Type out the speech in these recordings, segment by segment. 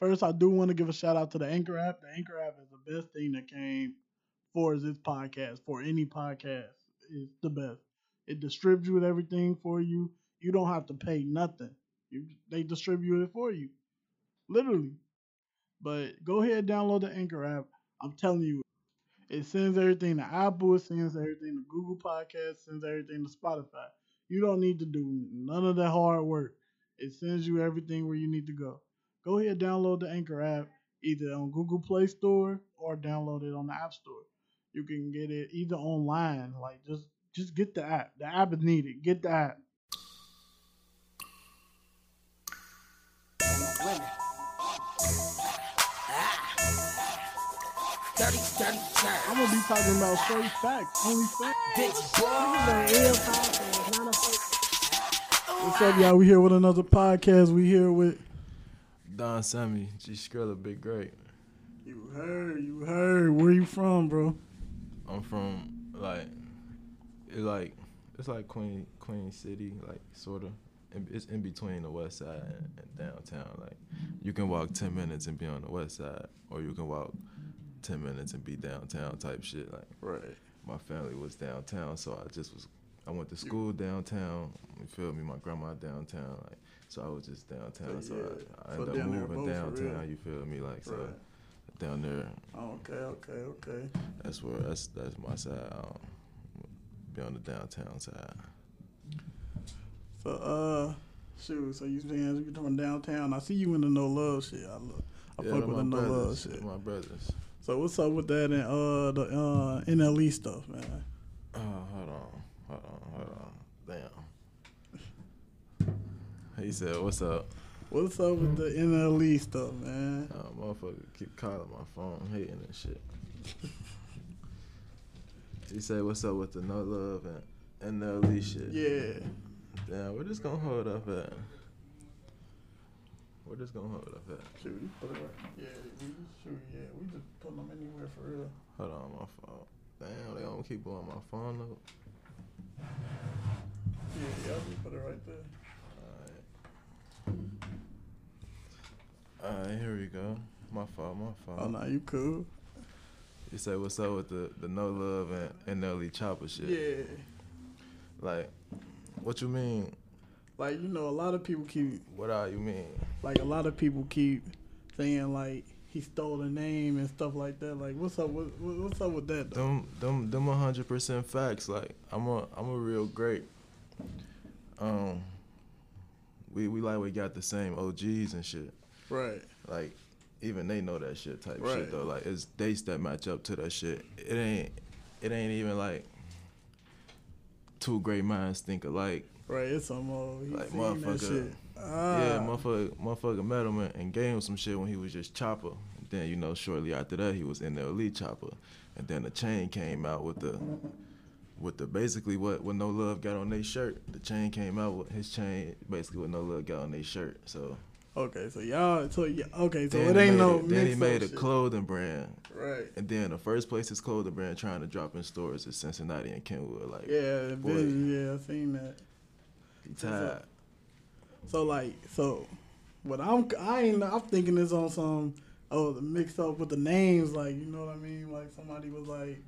first I do want to give a shout out to the Anchor app. The Anchor app is the best thing that came for this podcast, for any podcast. It's the best. It distributes everything for you. You don't have to pay nothing. You, they distribute it for you. Literally. But go ahead and download the Anchor app. I'm telling you, it sends everything to Apple, it sends everything to Google Podcasts, sends everything to Spotify. You don't need to do none of that hard work. It sends you everything where you need to go. Go ahead, and download the Anchor app either on Google Play Store or download it on the App Store. You can get it either online, like just just get the app. The app is needed. Get the app. I'm gonna be talking about straight facts, only facts. What's up, y'all? We here with another podcast. We here with Don Sammy, G Skrilla, Big Grape. you heard, you heard. Where you from, bro? I'm from like it's like it's like Queen Queen City, like sort of. It's in between the west side and, and downtown. Like you can walk ten minutes and be on the west side, or you can walk ten minutes and be downtown type shit. Like Right. my family was downtown, so I just was. I went to school downtown. You feel me? My grandma downtown, like so. I was just downtown, So, so, yeah. I, I So ended up moving downtown. You feel me? Like so, Right. down there. Okay, okay, okay. That's where that's that's my side. Um, be on the downtown side. So, uh, shoot. So you saying you from downtown? I see you in the no love shit. I love. I Yeah, fuck with the no love brothers. shit. My brothers. So what's up with that and uh the uh NLE stuff, man? Oh, hold on, hold on, hold on. Damn. He said, "What's up?" What's up with the NLE stuff, man? Uh, motherfucker keep calling my phone, hating and shit. he said, "What's up with the no love and elite shit?" Yeah. Damn, we're just gonna hold up at. We're just gonna hold up at. Shoot, you put it right. Yeah, we just shoot. Yeah, we just put them anywhere for real. Hold on, my phone. Damn, they gonna keep blowing my phone up. Yeah, y'all just put it right there. Alright, here we go. My fault, my fault. Oh no, you cool. You say what's up with the, the no love and, and NLE Choppa shit? Yeah. Like, what you mean? Like you know, a lot of people keep What are you mean? like a lot of people keep saying like he stole the name and stuff like that. Like what's up? What- what's up with that though? Them them them hundred percent facts. Like I'm a I'm a real great. Um. We we like we got the same OGs and shit. Right. Like even they know that shit type Right. shit though. Like it's dates that match up to that shit. It ain't it ain't even like two great minds think alike. Right. It's some old. He Like, motherfucker. Ah. Yeah, motherfucker, motherfucker met him and, him some shit when he was just Choppa. And then you know, shortly after that, he was in the NLE Choppa, and then the chain came out with the, with the basically what what No Love got on their shirt. The chain came out with his chain, basically what No Love got on their shirt. So Okay, so y'all. So yeah. Okay, so then it ain't no. it- then he made a shit. clothing brand, Right. and then the first place his clothing brand trying to drop in stores is Cincinnati and Kenwood. Like Yeah. boy. Yeah. I seen that. he tired. So like, so what I'm I ain't I'm thinking is on some oh the mix up with the names like you know what I mean like somebody was like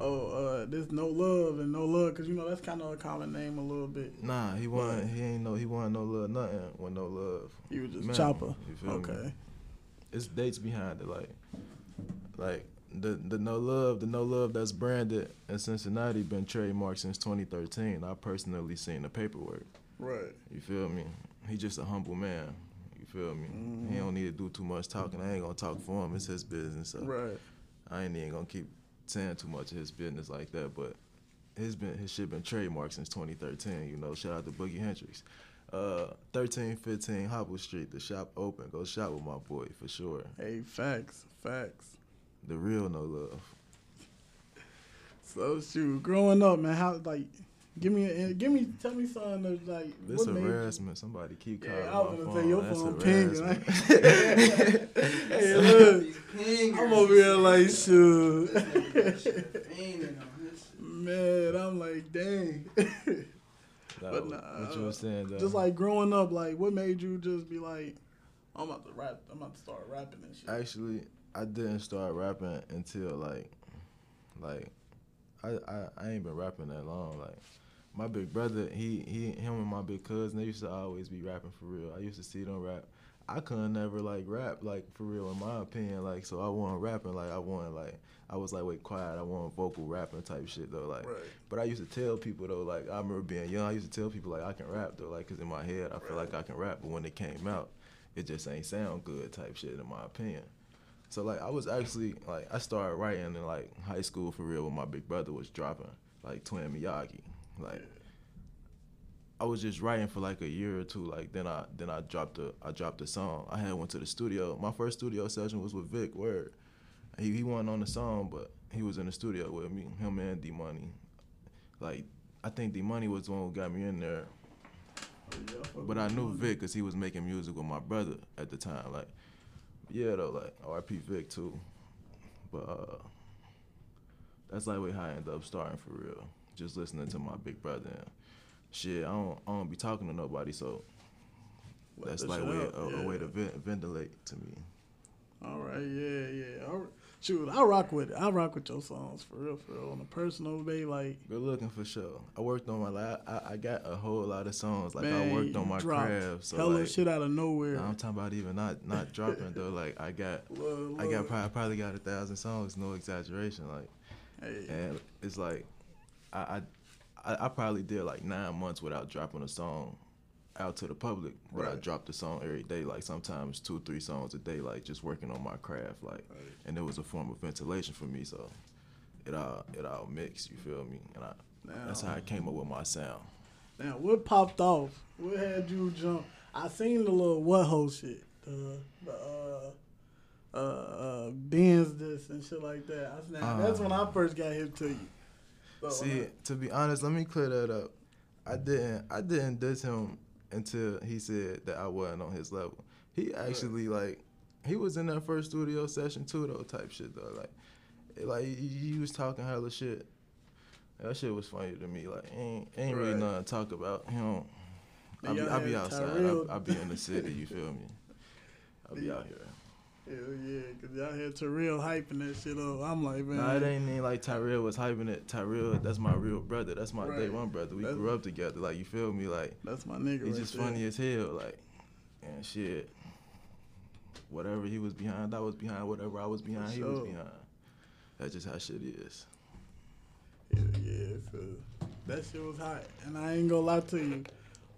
oh uh there's no love and no love because you know that's kind of a common name a little bit. Nah, he wasn't. He ain't no. He wasn't no love. Nothing. With no love. He was just Man, Choppa. you feel me? Okay. it's dates behind it, like, like the the no love, the no love that's branded in Cincinnati been trademarked since 2013. I personally seen the paperwork. Right. You feel me? He just a humble man. You feel me? Mm-hmm. He don't need to do too much talking. I ain't gonna talk for him. It's his business. So Right. I ain't even gonna keep saying too much of his business like that. But his been his shit been trademarked since 2013. You know, shout out to Boogie Hendrix. Uh, 1315 Hopple Street. The shop open. Go shop with my boy for sure. Hey, facts, facts. The real no love. So shoot, growing up, man, how like. Give me, a, eh, give me, tell me something that's like. This what made you- harassment. Somebody keep calling Yeah, I was my gonna phone. say your That's phone pinging. harassment. hey, look, I'm over here like, shoot. Man, I'm like, dang. No, But nah, what you were saying though? just like growing up, like, what made you just be like, I'm about to rap. I'm about to start rapping and shit. Actually, I didn't start rapping until like, like, I, I I ain't been rapping that long. Like, my big brother, he he him and my big cousin, they used to always be rapping for real. I used to see them rap. I couldn't never like rap like for real in my opinion. Like, so I wasn't rapping like I wanted like I was like wait quiet. I want vocal rapping type shit though. Like, Right. but I used to tell people though. Like, I remember being young. I used to tell people like I can rap though. Like, cause in my head I feel like I can rap, but when it came out, it just ain't sound good type shit in my opinion. So like I was actually like I started writing in like high school for real when my big brother was dropping like Twin Miyagi. Like I was just writing for like a year or two. Like then I then I dropped a I dropped a song. I had went to the studio. My first studio session was with Vic Word. He he wasn't on the song, but he was in the studio with me, him and D Money. Like I think D Money was the one who got me in there. But I knew. Vic because he was making music with my brother at the time. Like, yeah, though, like R.I.P. Vic too. But uh, that's like way how I ended up starting for real. Just listening to my big brother and shit. I don't, I don't be talking to nobody, so that's like way, out, a, a way to vent, ventilate to me. All right, yeah, yeah. All right. Shoot, I rock with it. I rock with your songs for real, for real. On a personal day, like Good looking for sure. I worked on my la I, I got a whole lot of songs. Like man, I worked on my craft. So hella like, shit out of nowhere. I'm talking about even not not dropping though. Like I got I got probably, probably got a thousand songs, no exaggeration. Like, Hey, and it's like, I, I I probably did like nine months without dropping a song out to the public, but I dropped a song every day. Like sometimes two, or three songs a day. Like just working on my craft. Like, Right. and it was a form of ventilation for me. So, it all it all mixed. You feel me? And I, that's how I came up with my sound. Now, what popped off? What had you jump? I seen the little what ho shit, the the uh uh uh Benz this and shit like that. I now, that's when I first got hip to you. So, Uh. See, to be honest, let me clear that up. I didn't I didn't diss him until he said that I wasn't on his level. He actually like he was in that first studio session too though type shit though. Like like he, was talking hella shit. That shit was funny to me. Like ain't ain't really nothing to talk about. You know I be, I be outside. I, I be in the city, you feel me? I be out here. Hell yeah, cause y'all had Terrell hyping that shit up. I'm like, man, Nah, it ain't even like Tyrell was hyping it. Tyrell, that's my real brother. That's my day one brother. We That's- grew up together. Like you feel me? Like that's my nigga. He's right just there. funny as hell, like, and shit. Whatever he was behind, I was behind. Whatever I was behind, he was behind. That's just how shit is. Yeah, yeah, so that shit was hot, and I ain't gonna lie to you.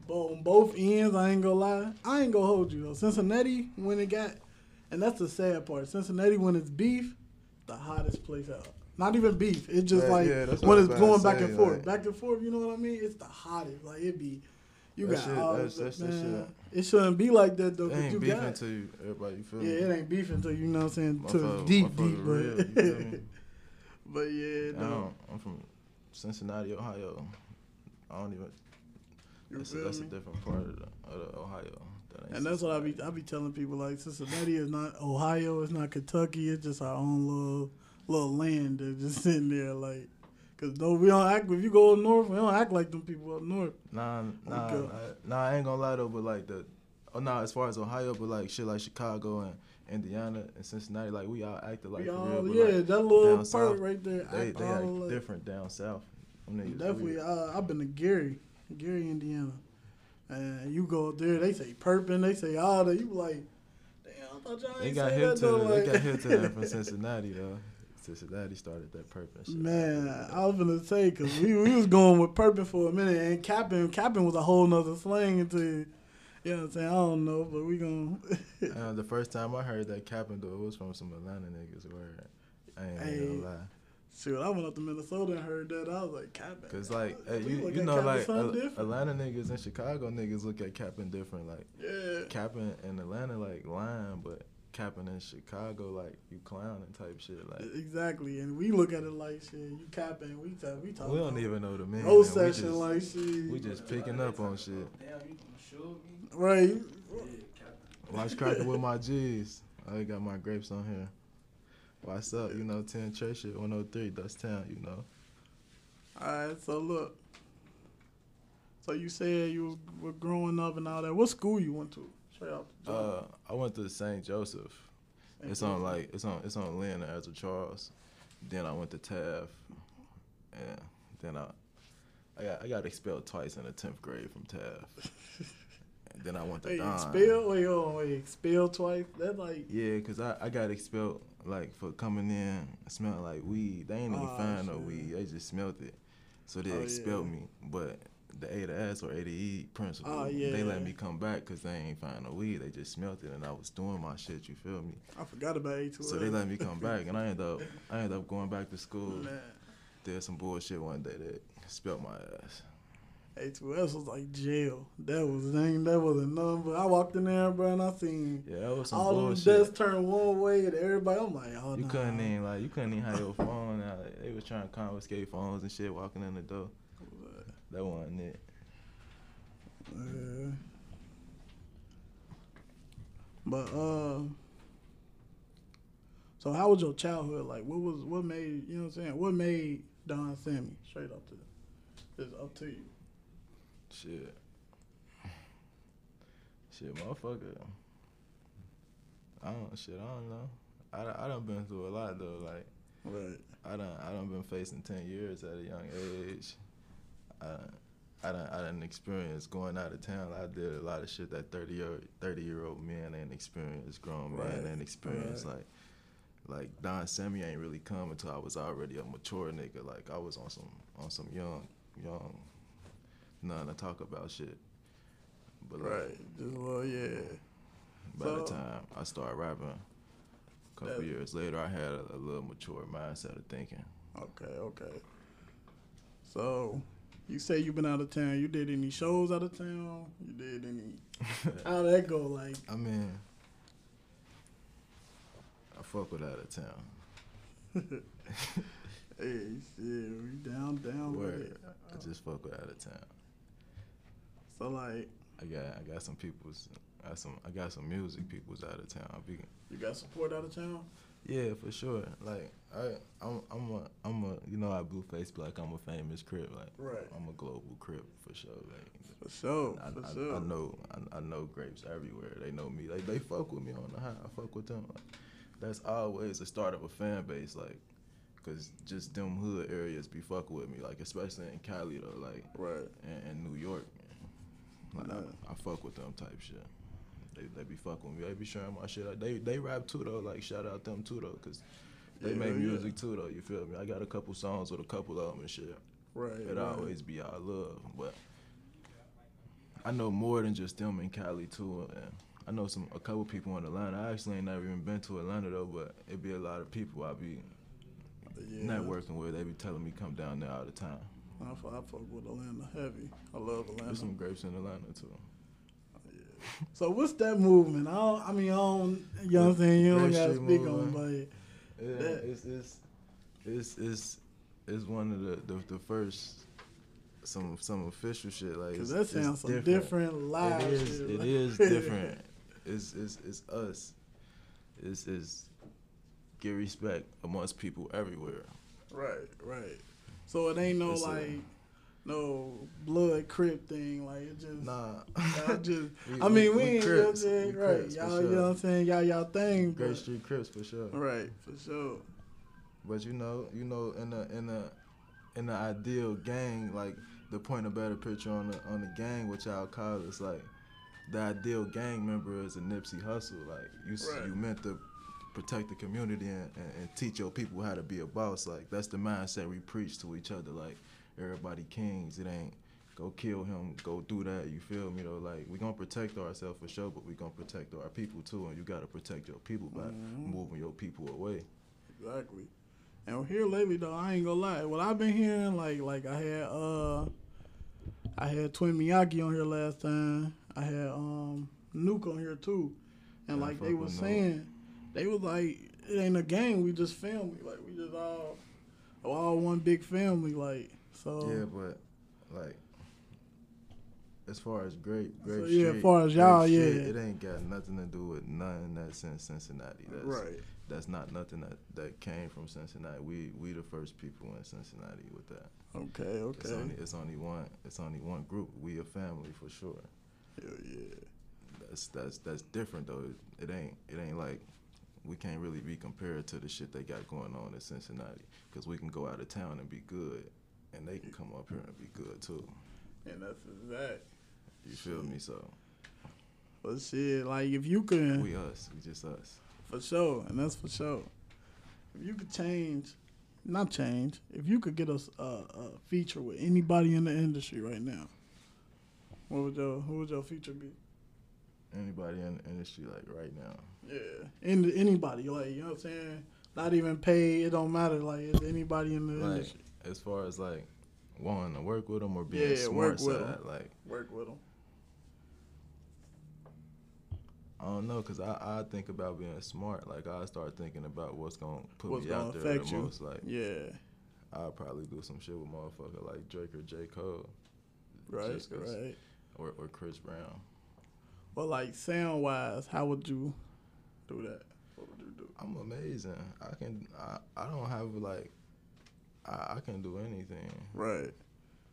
But on both ends, I ain't gonna lie. I ain't gonna hold you though. Cincinnati, when it got, and that's the sad part. Cincinnati, when it's beef, the hottest place out. Not even beef. It's just Yeah, like yeah, when it's going to back and forth, like- back and forth. You know what I mean? It's the hottest. Like it be. You got shit- all that's- that's man. shit. It shouldn't be like that though. 'cause ain't you beefing got, to you, everybody. You feel yeah, me? it ain't beef until you know what I'm saying. To deep, deep, real, you me? but but yeah, No. I'm from Cincinnati, Ohio. I don't even. You That's, a, that's a different part of, the, of the Ohio. That And that's what I be I be telling people like Cincinnati is not Ohio, it's not Kentucky, it's just our own little little land that's just sitting there like cause no we don't act if you go up north, we don't act like them people up north. Nah, nah, nah, nah, I ain't gonna lie though, but like the, oh nah, as far as Ohio, but like shit like Chicago and Indiana and Cincinnati, like we all acted like we for all, real, yeah, like, that little part south, right there. they act they act like- different down south. Definitely, uh, I've been to Gary, Gary, Indiana, and you go up there, they say Perpin, they say all that. You like, damn, I thought y'all They ain't got that to though. like, they got hit to that from Cincinnati though. Cincinnati started that purpose. shit. Man, I was gonna say because we, we was going with Perpin for a minute and capping capping was a whole nother slang into you know what I'm saying I don't know but we gonna Uh, the first time I heard that capping though, it was from some Atlanta niggas. Word, I ain't Hey. gonna lie. Shoot I went up to Minnesota and heard that I was like capping Cause like We hey, you, you know like something Al- Atlanta niggas and Chicago niggas look at capping different. Like yeah capping in Atlanta like lying, but capping in Chicago like you clowning type shit. Like exactly and we look at it like shit you capping we talk we talk we don't even know the man. road session just, like shit we just picking up on shit. Damn, you gonna show me? right Yeah, Captain. Watch cracking with my G's. I got my grapes on here. What's up? You know, 10 Church shit, 103, Dust Town, you know. all right so look so you said you were growing up and all that what school you went to straight joint? Uh, I went to St. Joseph. St. It's on like it's on it's on Linn and Ezzard Charles. Then I went to Taft, and then I I got I got expelled twice in the tenth grade from Taft. and then I went to Wait, Don. expelled? Wait, hold on, wait, expelled twice? That's like, Yeah, cause I, I got expelled like for coming in smelling like weed. They ain't even Oh, find no weed. They just smelled it, so they Oh, expelled yeah. me. But the A to S or A to E principle, Oh, they let me come back cause they ain't find no weed. They just smelled it, and I was doing my shit. You feel me? I forgot about A2. So they let me come back, and I ended up I ended up going back to school. Man, Did some bullshit one day that spelled my ass. A2S was like jail. That was ain't that wasn't nothing. But I walked in there, bro, and I seen Yeah, that was some all them desks turn one way, and everybody. I'm like, oh You nah. couldn't even like you couldn't even have your phone out. They was trying to confiscate phones and shit walking in the door. That wasn't it. But uh, so how was your childhood like? What was what made you know what I'm saying? What made Don Sammy straight up to it's up to you? Shit. Shit, motherfucker. I don't shit. I don't know. I I done been through a lot though. Like Right. I done I done been facing ten years at a young age. I I done I done experienced going out of town. I did a lot of shit that thirty uh, year thirty year old men ain't experienced. Grown men Right, ain't experienced. right. Like like Don Sammy ain't really come until I was already a mature nigga. Like I was on some on some young young nothing to talk about shit. But like, Right. Just well, yeah. by the time I started rapping, a couple years later, I had a, a little mature mindset of thinking. Okay. Okay. So. You say you've been out of town. You did any shows out of town? You did any? How that go? Like, I mean, I fuck with out of town. hey, shit, we down, down with it. I just fuck with out of town. So like, I got I got some people's I got some I got some music people's out of town. I you got support out of town? yeah, for sure. Like I I'm I'm a I'm a you know I Blueface be like I'm a famous crip like Right. I'm a global crip for sure. Like For sure. I, for I, sure. I know I, I know grapes everywhere. They know me. Like they fuck with me on the high. I fuck with them. Like, that's always the start of a fan base. Like, cause just them hood areas be fucking with me. Like especially in Cali though. Like Right. and, and New York. Like. I, I fuck with them type shit. They they be fucking with me. They be sharing my shit. They they rap too though. Like shout out them too though, cause they Yeah, make yeah. music too though. You feel me? I got a couple songs with a couple of them and shit. Right. It right. always be our love, but I know more than just them in Cali too. And I know some a couple people in Atlanta. I actually ain't never even been to Atlanta though, but it be a lot of people I be Yeah. networking with. They be telling me come down there all the time. I fuck, I fuck with Atlanta heavy. I love Atlanta. There's some grapes in Atlanta too. Oh, so what's that movement? I don't, I mean, I don't, you know what I'm saying? You don't gotta speak on movement. it, Yeah, That- it's it's it's it's it's one of the the, the first some some official shit like cause that sounds some different, live It is. shit. It like- is different. It's it's it's us. It's it's get respect amongst people everywhere. right, right. So it ain't no It's a- like no blood crip thing. Like it just, Nah. y'all just. We- I mean, we, we ain't, you know what I'm Crips. saying? We Right, Crips, y'all, you know what I'm saying? Y'all, y'all thing. Grape Street Crips for sure. right, for sure. But you know, you know, in the in the in the ideal gang, like the point of better picture on the on the gang, which y'all call it, is like the ideal gang member is a Nipsey Hussle. Like you Right. you meant to protect the community and, and, and teach your people how to be a boss. Like that's the mindset we preach to each other. Like everybody kings. It ain't go kill him, go do that. You feel me though? Like we gonna protect ourselves for sure, but we gonna protect our people too. And you gotta protect your people by Mhm. moving your people away. Exactly. And here lately though, I ain't gonna lie. What I've been hearing, like like I had uh I had Twin Miyagi on here last time. I had um Nuke on here too. And Yeah, like they with saying, they was like, it ain't a game, we just family. Like we just all all one big family, like so Yeah, but like as far as great, great So, yeah, as far as y'all, Street, yeah. it ain't got nothing to do with nothing that's in Cincinnati. That's Right. that's not nothing that, that came from Cincinnati. We we the first people in Cincinnati with that. Okay, It's okay. only it's only one it's only one group. We a family for sure. Hell yeah. that's that's that's different though. It, it ain't it ain't like we can't really be compared to the shit they got going on in Cincinnati because we can go out of town and be good, and they can come up here and be good too. And that's exact. You feel me? So But shit, like if you could, we us, we just us. for sure, and that's for sure. If you could change, not change, if you could get us a, a feature with anybody in the industry right now, what would your who would your feature be? Anybody in the industry like right now? Yeah, in anybody like you know what I'm saying. Not even paid. It don't matter. Like it's anybody in the Like industry. as far as like wanting to work with them or being Yeah, smart work with side, like Work with them. I don't know, cause I, I think about being smart. Like I start thinking about what's gonna put What's me gonna out there the you. most. Like Yeah. I'll probably do some shit with motherfucker like Drake or J Cole, Right. Right. or or Chris Brown. But like sound wise, how would you do that? What would you do? I'm amazing. I can I, I don't have like I, I can do anything. Right.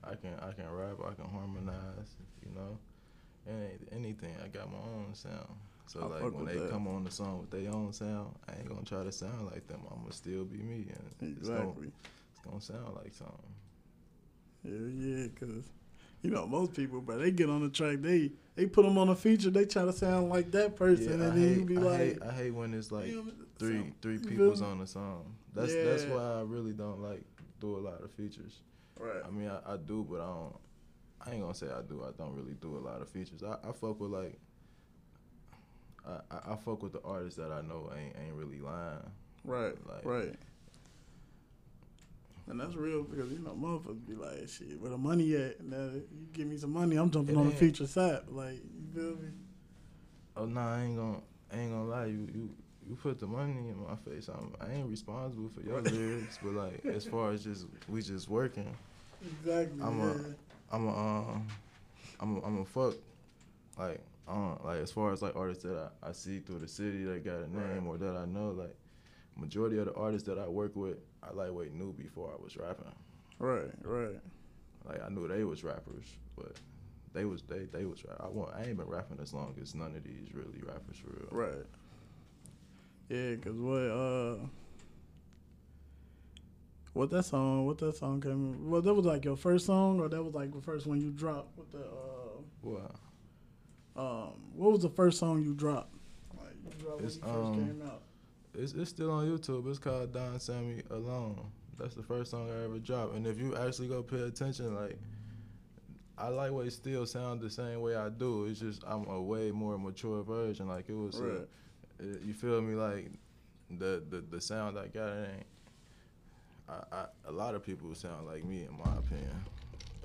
I can I can rap. I can harmonize. You know, any anything. I got my own sound. So I like when they that. come on the song with their own sound, I ain't gonna try to sound like them. I'm gonna still be me, and it's gonna Exactly. it's gonna sound like something. Yeah, yeah, cause you know most people, but they get on the track, they they put them on a feature, they try to sound like that person, Yeah, and I then hate, you be I like, hate I hate when it's like "Damn, it three sound- three people's on the song. That's that's why I really don't like do a lot of features. Right. I mean, I, I do, but I don't. I ain't gonna say I do. I don't really do a lot of features. I, I fuck with like. I, I, I fuck with the artists that I know ain't ain't really lying. Right, Like- right. And that's real because you know motherfuckers be like, shit, where the money at? Now you give me some money, I'm jumping It on the feature side. Like you feel me? Oh nah, I ain't gonna I ain't gonna lie. You you you put the money in my face. I'm I ain't responsible for your lyrics, but like as far as just we just working. Exactly. I'm yeah. a- I'm a um I'm a, I'm a fuck like uh like as far as like artists that I, I see through the city that got a name or that I know like majority of the artists that I work with I lightweight knew before I was rapping right, right. like I knew they was rappers but they was they they was rap- I want I ain't been rapping as long as none of these really rappers for real Right. Yeah, cause what uh, what that song? What that song came? Well, that was like your first song, or that was like the first one you dropped with the uh, well um, what was the first song you dropped? Like you dropped when It's, you first um, came out. It's it's still on YouTube it's called Don Sammy Alone that's the first song I ever dropped and if you actually go pay attention like I like what it still sound the same way I do. It's just I'm a way more mature version. Like it was, a- it- uh, you feel me? Like the the the sound I got it ain't. I, I a lot of people sound like me in my opinion.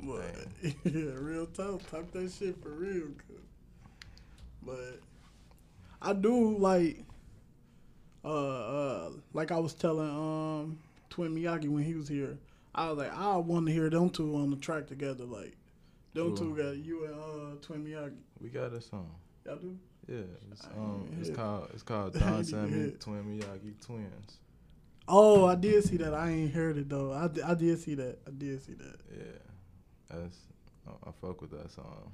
But yeah, real talk. Talk that shit for real. Cause, but I do like, uh, uh, like I was telling um Twin Miyagi when he was here. I was like, I want to hear them two on the track together. Like, them two got you and uh Twin Miyagi. We got a song. Y'all do? Yeah, it's, um, it's called it's called Don Sammy. Twin Miyagi Twins. Oh, I did see that. I ain't heard it though. I, I did see that. I did see that. Yeah, that's I, I fuck with that song.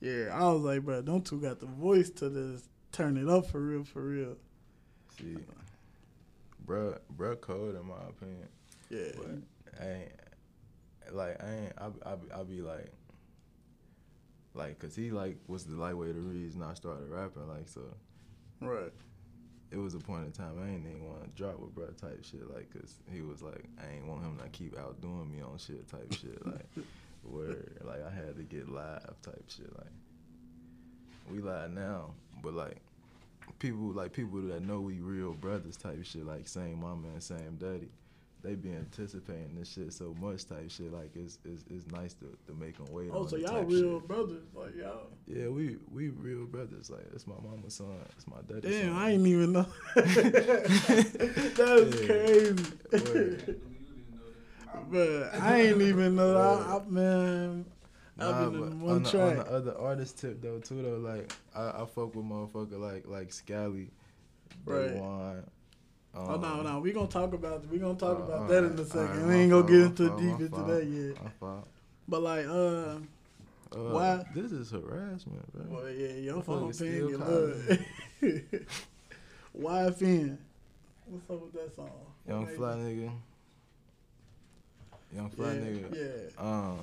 Yeah, I was like, bro, them two got the voice to this. Turn it up for real, for real. See, bruh, bruh, cold in my opinion. Yeah. But I ain't like I ain't I I be, I be like like cause he like was the lightweight the reason I started rapping like so Right. it was a point in time I ain't even want to drop with bruh type shit like cause he was like I ain't want him to keep outdoing me on shit type shit like where like I had to get live type shit like we live now but like people like people that know we real brothers type shit like same mama and same daddy they be anticipating this shit so much type shit like it's it's, it's nice to, to make them wait Oh, on so y'all real shit. brothers, like y'all. yeah we we real brothers like it's my mama's son it's my daddy's Damn, son. I ain't even know. That's Yeah. crazy. But I ain't even know. I, I, man, Nah, but on, the, on the other artist tip though too though like I, I fuck with motherfucker like like Scally, Right. Daywan, oh no, um, no, we gonna talk about we gonna talk uh, about uh, that in a second. alright, we ain't gonna fault, get into fault, deep into fault, that yet. But like, uh, Uh, Why? This is harassment, bro. Well, yeah, your phone pin your blood. YFN. What's up with that song? Young fly nigga. Young fly yeah, nigga. Yeah. Um,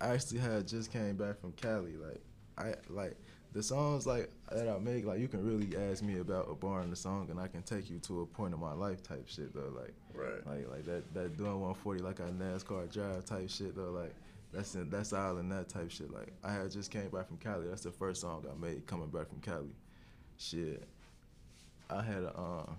I actually had just came back from Cali. Like, I like the songs like that I make. Like, you can really ask me about a bar in the song, and I can take you to a point of my life type shit though. Like, Right. like like that that doing 140 like a NASCAR drive type shit though. Like, that's in, that's all in that type shit. Like, I had just came back from Cali. That's the first song I made coming back from Cali. Shit, I had a. Uh,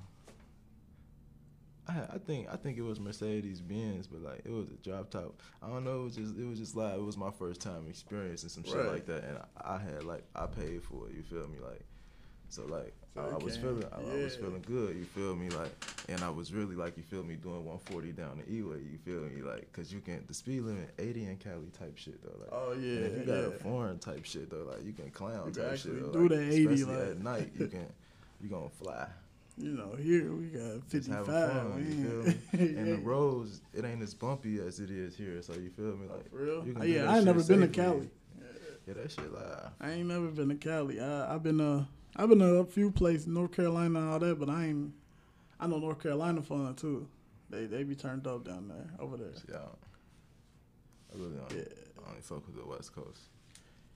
I, I think I think it was Mercedes Benz, but like it was a drop top. I don't know. It was just it was just like it was my first time experiencing some shit Right. like that, and I, I had like I paid for it. You feel me? Like so like So I, I was feeling I, I was feeling good. You feel me? Like and I was really like you feel me doing 140 down the E-way. You feel me? Like cause you can the speed limit 80 in Cali type shit though. Like Oh yeah. if you got yeah. a foreign type shit though, like you can clown You can type actually shit. do though, that like, 80, like- at night. You can you gonna fly. You know, here we got 55. having fun, you feel me? And the roads, it ain't as bumpy as it is here. So you feel me? Oh, Like for real? you can Oh, do yeah, I ain't never been to. Cali. Yeah, that shit live. I ain't never been to Cali. I, I've been uh I've been to a few places, North Carolina and all that, but I ain't. I know North Carolina fun too. They they be turned up down there over there. Yeah. I really don't, Yeah. I only fuck with the West Coast.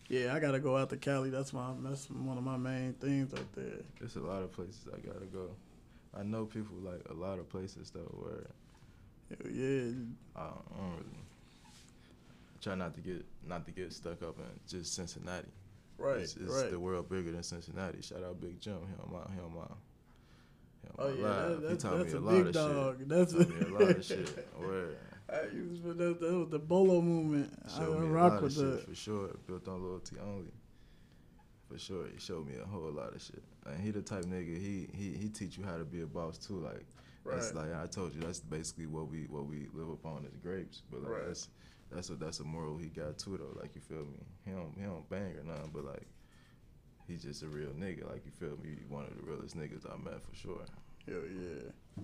Yeah, I gotta go out to Cali. That's my that's one of my main things right there. There's a lot of places I gotta go. I know people like a lot of places though where Hell yeah, I don't, I don't really I try not to get not to get stuck up in just Cincinnati. right, It's, it's right. the world bigger than Cincinnati. Shout out Big Jim. He he on my he on Oh yeah, live. that, he taught that's me a a lot big of dog. shit. That's Taught me a lot of shit. Where I used to, that, that was the Bolo movement. I, showed me a rock with that. for sure. Built on loyalty only. For sure, he showed me a whole lot of shit. And he the type nigga. He he he teach you how to be a boss too. Like that's like I told you. That's basically what we what we live upon is grapes. But like Right. that's that's a that's a moral he got too though. Like you feel me? He don't he don't bang or nothing. But like he's just a real nigga. Like you feel me? One of the realest niggas I met for sure. Hell yeah.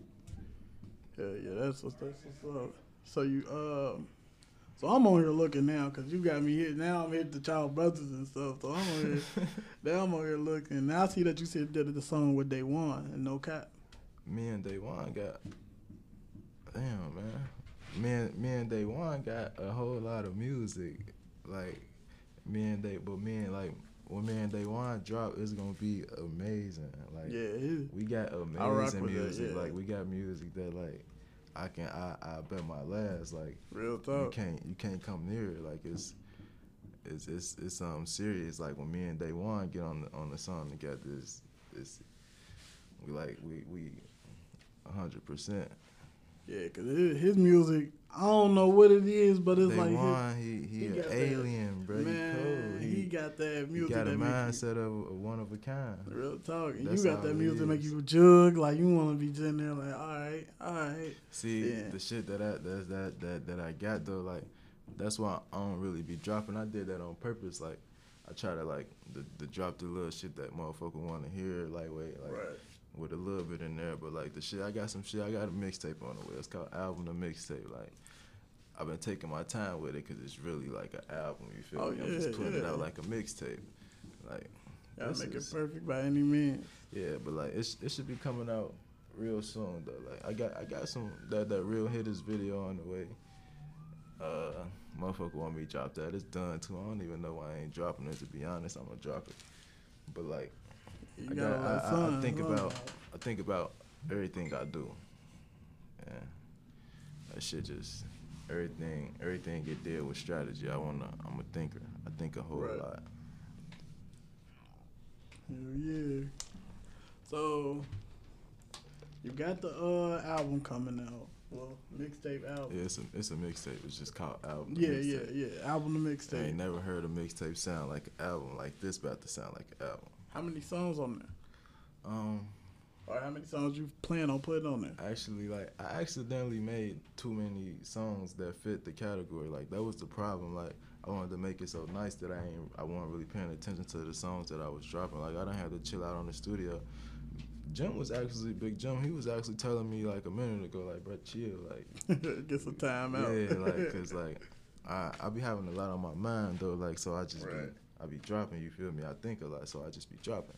Hell yeah, that's what's that's what's up. So you um, so I'm on here looking now because you got me here. Now I'm hitting the child brothers and stuff. So I'm on here. now I'm on here looking. Now I see that you said did the song with Day One and No Cap. me and Day One got damn man. Me and me and Day One got a whole lot of music. Like me and Day but me and like when me and Day One drop, it's gonna be amazing. Like Yeah, we got amazing with that, music. yeah. Like we got music that like I can I I bet my last like real you can't you can't come near it. Like it's it's it's it's something serious. Like when me and Day One get on the on the song together, it's it's we like we we a hundred percent. Yeah, cause it, his music, I don't know what it is, but it's Day like his- he he, he an got that- alien, bro. man, he he, He, got that he music got a that make you- mindset of one of a kind. Real talk. You got that music make you jug, like you want to be sitting there, like, all right, all right. See Yeah. the shit that I that that that that I got though, like that's why I don't really be dropping. I did that on purpose. Like I try to like the, the drop the little shit that motherfucker want to hear, like wait, like with a little bit in there. But like the shit, I got some shit. I got a mixtape on the way. It's called album to mixtape. Like I've been taking my time with it because it's really like an album. You feel Oh, me? I'm just yeah, putting it out like a mixtape. Like Gotta make is- it perfect by any means. yeah, but like it's it should be coming out real soon though. Like I got I got some that that real hitters video on the way. Uh, motherfucker want me to drop that. It's done too. I don't even know why I ain't dropping it. To be honest, I'm gonna drop it. But like You I, got got, all that I, I, I think about I think about everything I do. Yeah, that shit just everything everything get there with strategy. I wanna I'm a thinker. I think a whole Right. lot. Hell yeah. So you got the uh album coming out. Well, mixtape album. Yeah, it's a it's a mixtape. It's just called album. Yeah, yeah, yeah. Album to I ain't never heard a mixtape sound like an album like this. About to sound like an album. How many songs on there? Um, Or how many songs you plan on putting on there? actually, like I accidentally made too many songs that fit the category. Like that was the problem. Like I wanted to make it so nice that I ain't I wasn't really paying attention to the songs that I was dropping. Like I don't have to chill out on the studio. Jim was actually Big Jim. He was actually telling me like a minute ago, like, bro, chill, like. Get some time out. Yeah, like, cause like, I I be having a lot on my mind though, like so I just Right. be I be dropping. You feel me? I think a lot, so I just be dropping.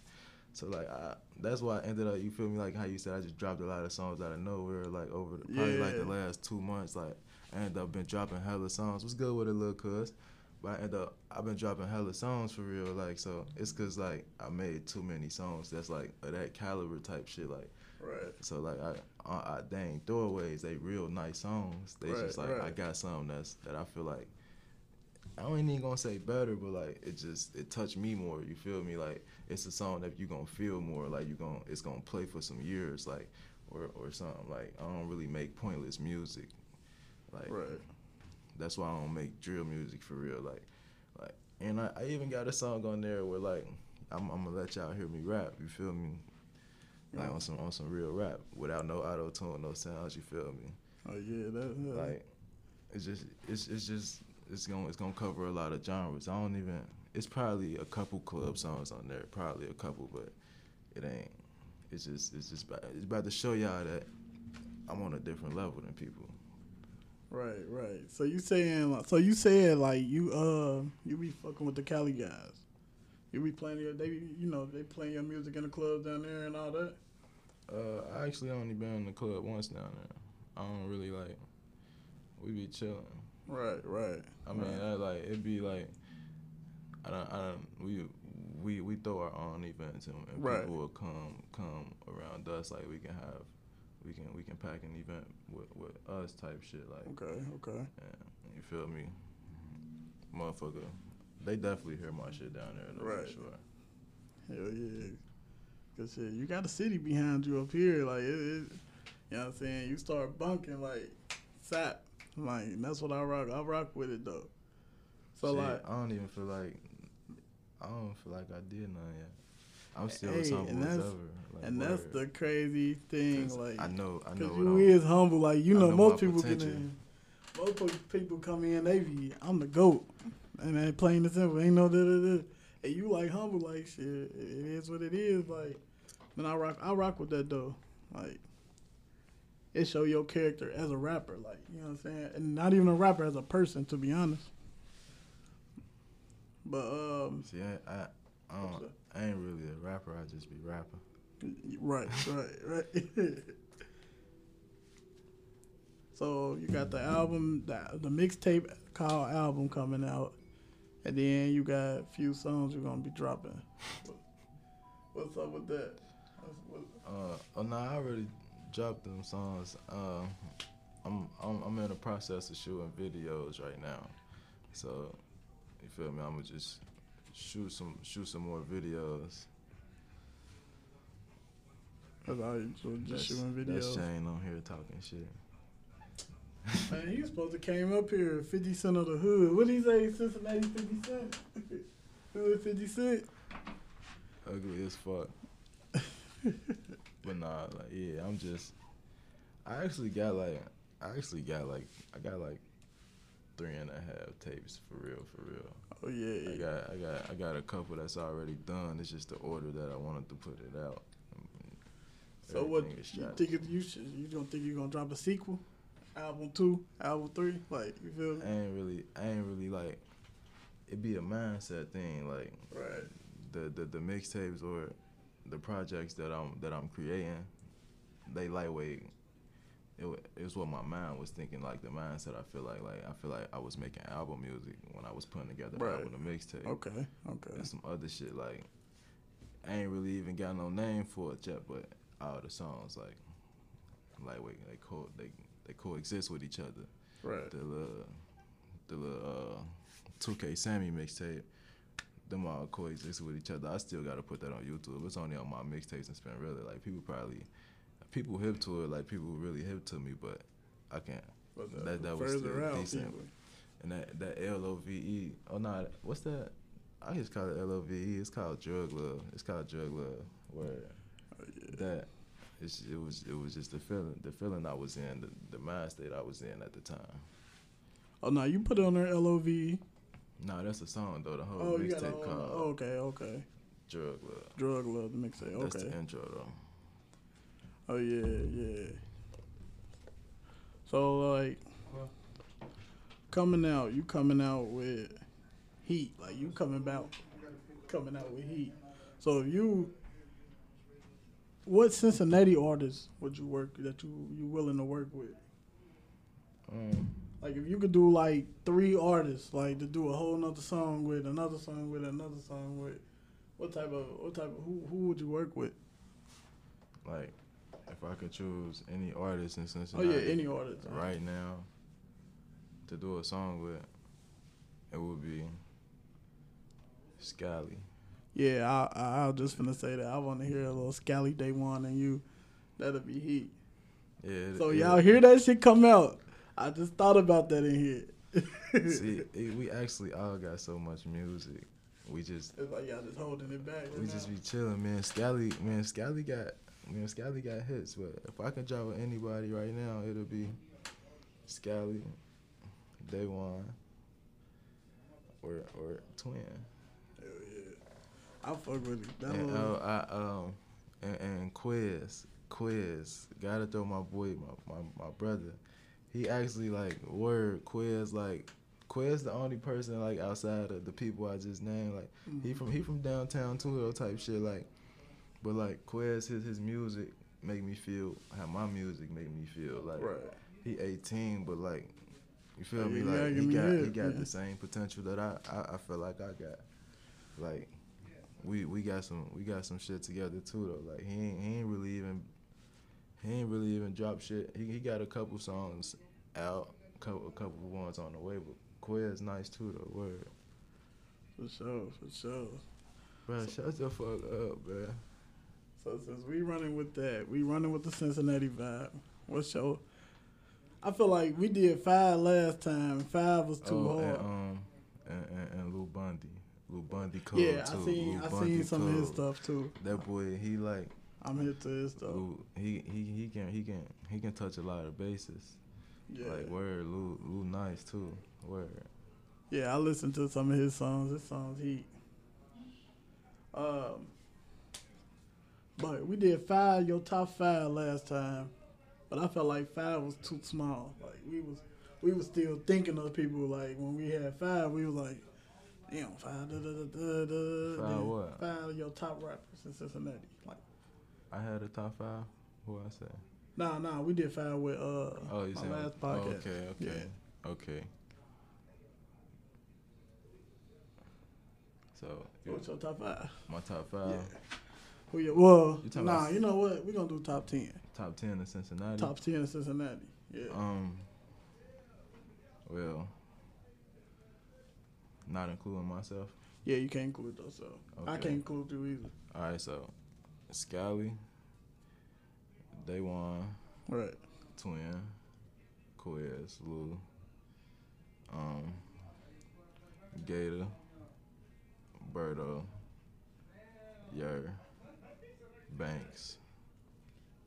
So like I, that's why I ended up. You feel me? Like how you said, I just dropped a lot of songs out of nowhere. Like over the, probably like the last two months. Like I ended up been dropping hella songs. What's good with it, little cuz? But I end up I've been dropping hella songs for real. Like so it's cause like I made too many songs. That's like of that caliber type shit. Like Right. so like I, uh, I, I they ain't throwaways. They real nice songs. They Right, just like I got something that's that I feel like I ain't even gonna say better, but like it just it touched me more. You feel me? Like it's a song that you gonna feel more. Like you gonna it's gonna play for some years. Like or or something. Like I don't really make pointless music. Like Right. that's why I don't make drill music for real. Like, like, and I, I even got a song on there where like I'm, I'm gonna let y'all hear me rap. You feel me? Like on some on some real rap without no auto tune, no sounds. You feel me? Oh yeah, that, that Like, it's just it's it's just it's gonna it's gonna cover a lot of genres. I don't even. It's probably a couple club songs on there, probably a couple, but it ain't. It's just it's just about, it's about to show y'all that I'm on a different level than people. Right, right. So you saying like, so you said like you uh you be fucking with the Cali guys. You be playing your they you know they playing your music in the clubs down there and all that. Uh, I actually only been in the club once down there. I don't really like. We be chilling. Right, right. I mean, right. Like it'd be like. I don't. I don't. We we we throw our own events and, and Right. people will come come around us. Like we can have, we can we can pack an event with with us type shit. Like okay, okay. yeah, you feel me, motherfucker. They definitely hear my shit down there. Though, Right. For sure. Hell yeah. Cause shit, you got a city behind you up here, like it, it, you know what I'm saying. You start bunking like sap, like that's what I rock. I rock with it though. So Shit, like, I don't even feel like. I don't feel like I did none yet. I'm still Hey, as and that's-. Like, and that's the crazy thing. like I know, I know. You is humble, like you know, know most people get in. Most people come in, they be, I'm the goat, and they plain and simple, ain't no da da da. And you like humble, like shit. It is what it is, like. Man, I rock, I rock with that though, like. It show your character as a rapper, like you know what I'm saying, and not even a rapper as a person, to be honest. But um, See, I, I, I, don't, I ain't really a rapper. I just be rapping. Right, right, right. so you got the album, the, the mixtape called album coming out, and then you got a few songs you're gonna be dropping. What's up with that? What's, what, Uh, oh no, I already dropped them songs. Uh, I'm, I'm, I'm in the process of shooting videos right now. So, you feel me? I'm gonna just shoot some, shoot some more videos. Cause I was just That's- shooting That's. Shane on here talking shit. Man, he was supposed to came up here 50 Cent of the Hood. What did he say? Cincinnati 50 Cent? Hood 50 Cent? ugly as fuck. but nah, like yeah, I'm just. I actually got like, I actually got like, I got like three and a half tapes for real, for real. oh yeah, I got, I got, I got a couple that's already done. It's just the order that I wanted to put it out. So what you think? It, you should, you don't think you're gonna drop a sequel? Album two, album three, like you feel? I ain't really, I ain't really like. It be a mindset thing, like Right. the the, the mixtapes or the projects that I'm that I'm creating, they lightweight. It it was what my mind was thinking, like the mindset. I feel like like I feel like I was making album music when I was putting together Right. album and mixtape Okay, okay. and some other shit. Like I ain't really even got no name for it yet, but all the songs like lightweight. They co they they coexist with each other Right. the little the little uh, 2K Sammy mixtape. Them all coexist with each other. I still gotta put that on YouTube. It's only on my mixtapes and spin really. Like people probably people hip to it, like people really hip to me, but I can't. But the That- that was still decent. people- And that that L O V E. Oh no, what's that? I just call it L O V E. It's called drug love. It's called drug love. Where oh, yeah. that it's, it was it was just the feeling the feeling I was in the, the mind state I was in at the time. Oh no, you put it on there L O V. E. No, that's a song though. The whole Oh, mixtape called Oh, okay, okay. Drug Love. Drug love the mixtape. That's Okay. the intro though. Oh yeah, yeah. So like, coming out, you coming out with heat. Like you coming out, coming out with heat. So if you, what Cincinnati artists would you work that you you willing to work with? Um, Like if you could do like three artists, like to do a whole nother song with, another song with, another song with, what type of what type of who who would you work with? like, if I could choose any artist in Cincinnati. Oh yeah, any artist. right now to do a song with, it would be Scally. Yeah, I, I I was just finna say that. I want to hear a little Scally Day One and you. That'll be heat. Yeah. So yeah. y'all hear that shit come out? I just thought about that in here. See, it, we actually all got so much music. We just it's like y'all just holding it back. We now. just be chilling, man. Scally, man, Scally got, man, Scally got hits. But if I can drop with anybody right now, it'll be Scally, Day One, or or Twin. Hell yeah. I fuck with it. And uh, I um and, and Quiz, Quiz, gotta throw my boy, my, my my brother. He actually like word Quiz like Quiz the only person like outside of the people I just named like he from he from downtown too though type shit like, but like Quiz his his music make me feel how my music make me feel like right. he 18 but like you feel me? like he got he got the same potential that I, I I feel like I got. Like we we got some we got some shit together too though. Like he ain't he ain't really even he ain't really even drop shit. He he got a couple songs out couple a couple ones on the way but Quiz nice too though word For sure, for sure. bro shut the fuck up bro So since we running with that, we running with the Cincinnati vibe. What's your? I feel like we did five last time. Five was too oh, hard. and um and, and, and Lil Bundy Lil Bundy cold yeah, too I seen I Bundy seen some of his stuff too. that boy he like I'm here to his stuff. Lou, he he he can he can he can touch a lot of bases. Yeah, Like word, Lou Lou nice too. Word. yeah. I listened to some of his songs. His songs heat. Um, but we did five. Your top five last time, but I felt like five was too small. Like we was we was still thinking of people. Like when we had five, we was like, damn, five. Da, da, da, da, da, Five what? Five of your top rappers in Cincinnati. Like, I had a top five. Who I say? Nah, nah. We did fine with uh Oh, my last oh, podcast. okay, okay, okay. So What's your top five? my top five, Yeah. Who you? Well, nah. You know what? We're gonna do top ten. top ten in Cincinnati. Top ten in Cincinnati. Yeah. Um. Well, not including myself. yeah, you can't include those. So I can't include you either. All right, so Scally, Day One, Right. Twin, Quiz, Lou, um, Gator, Birdo, Yer, Banks,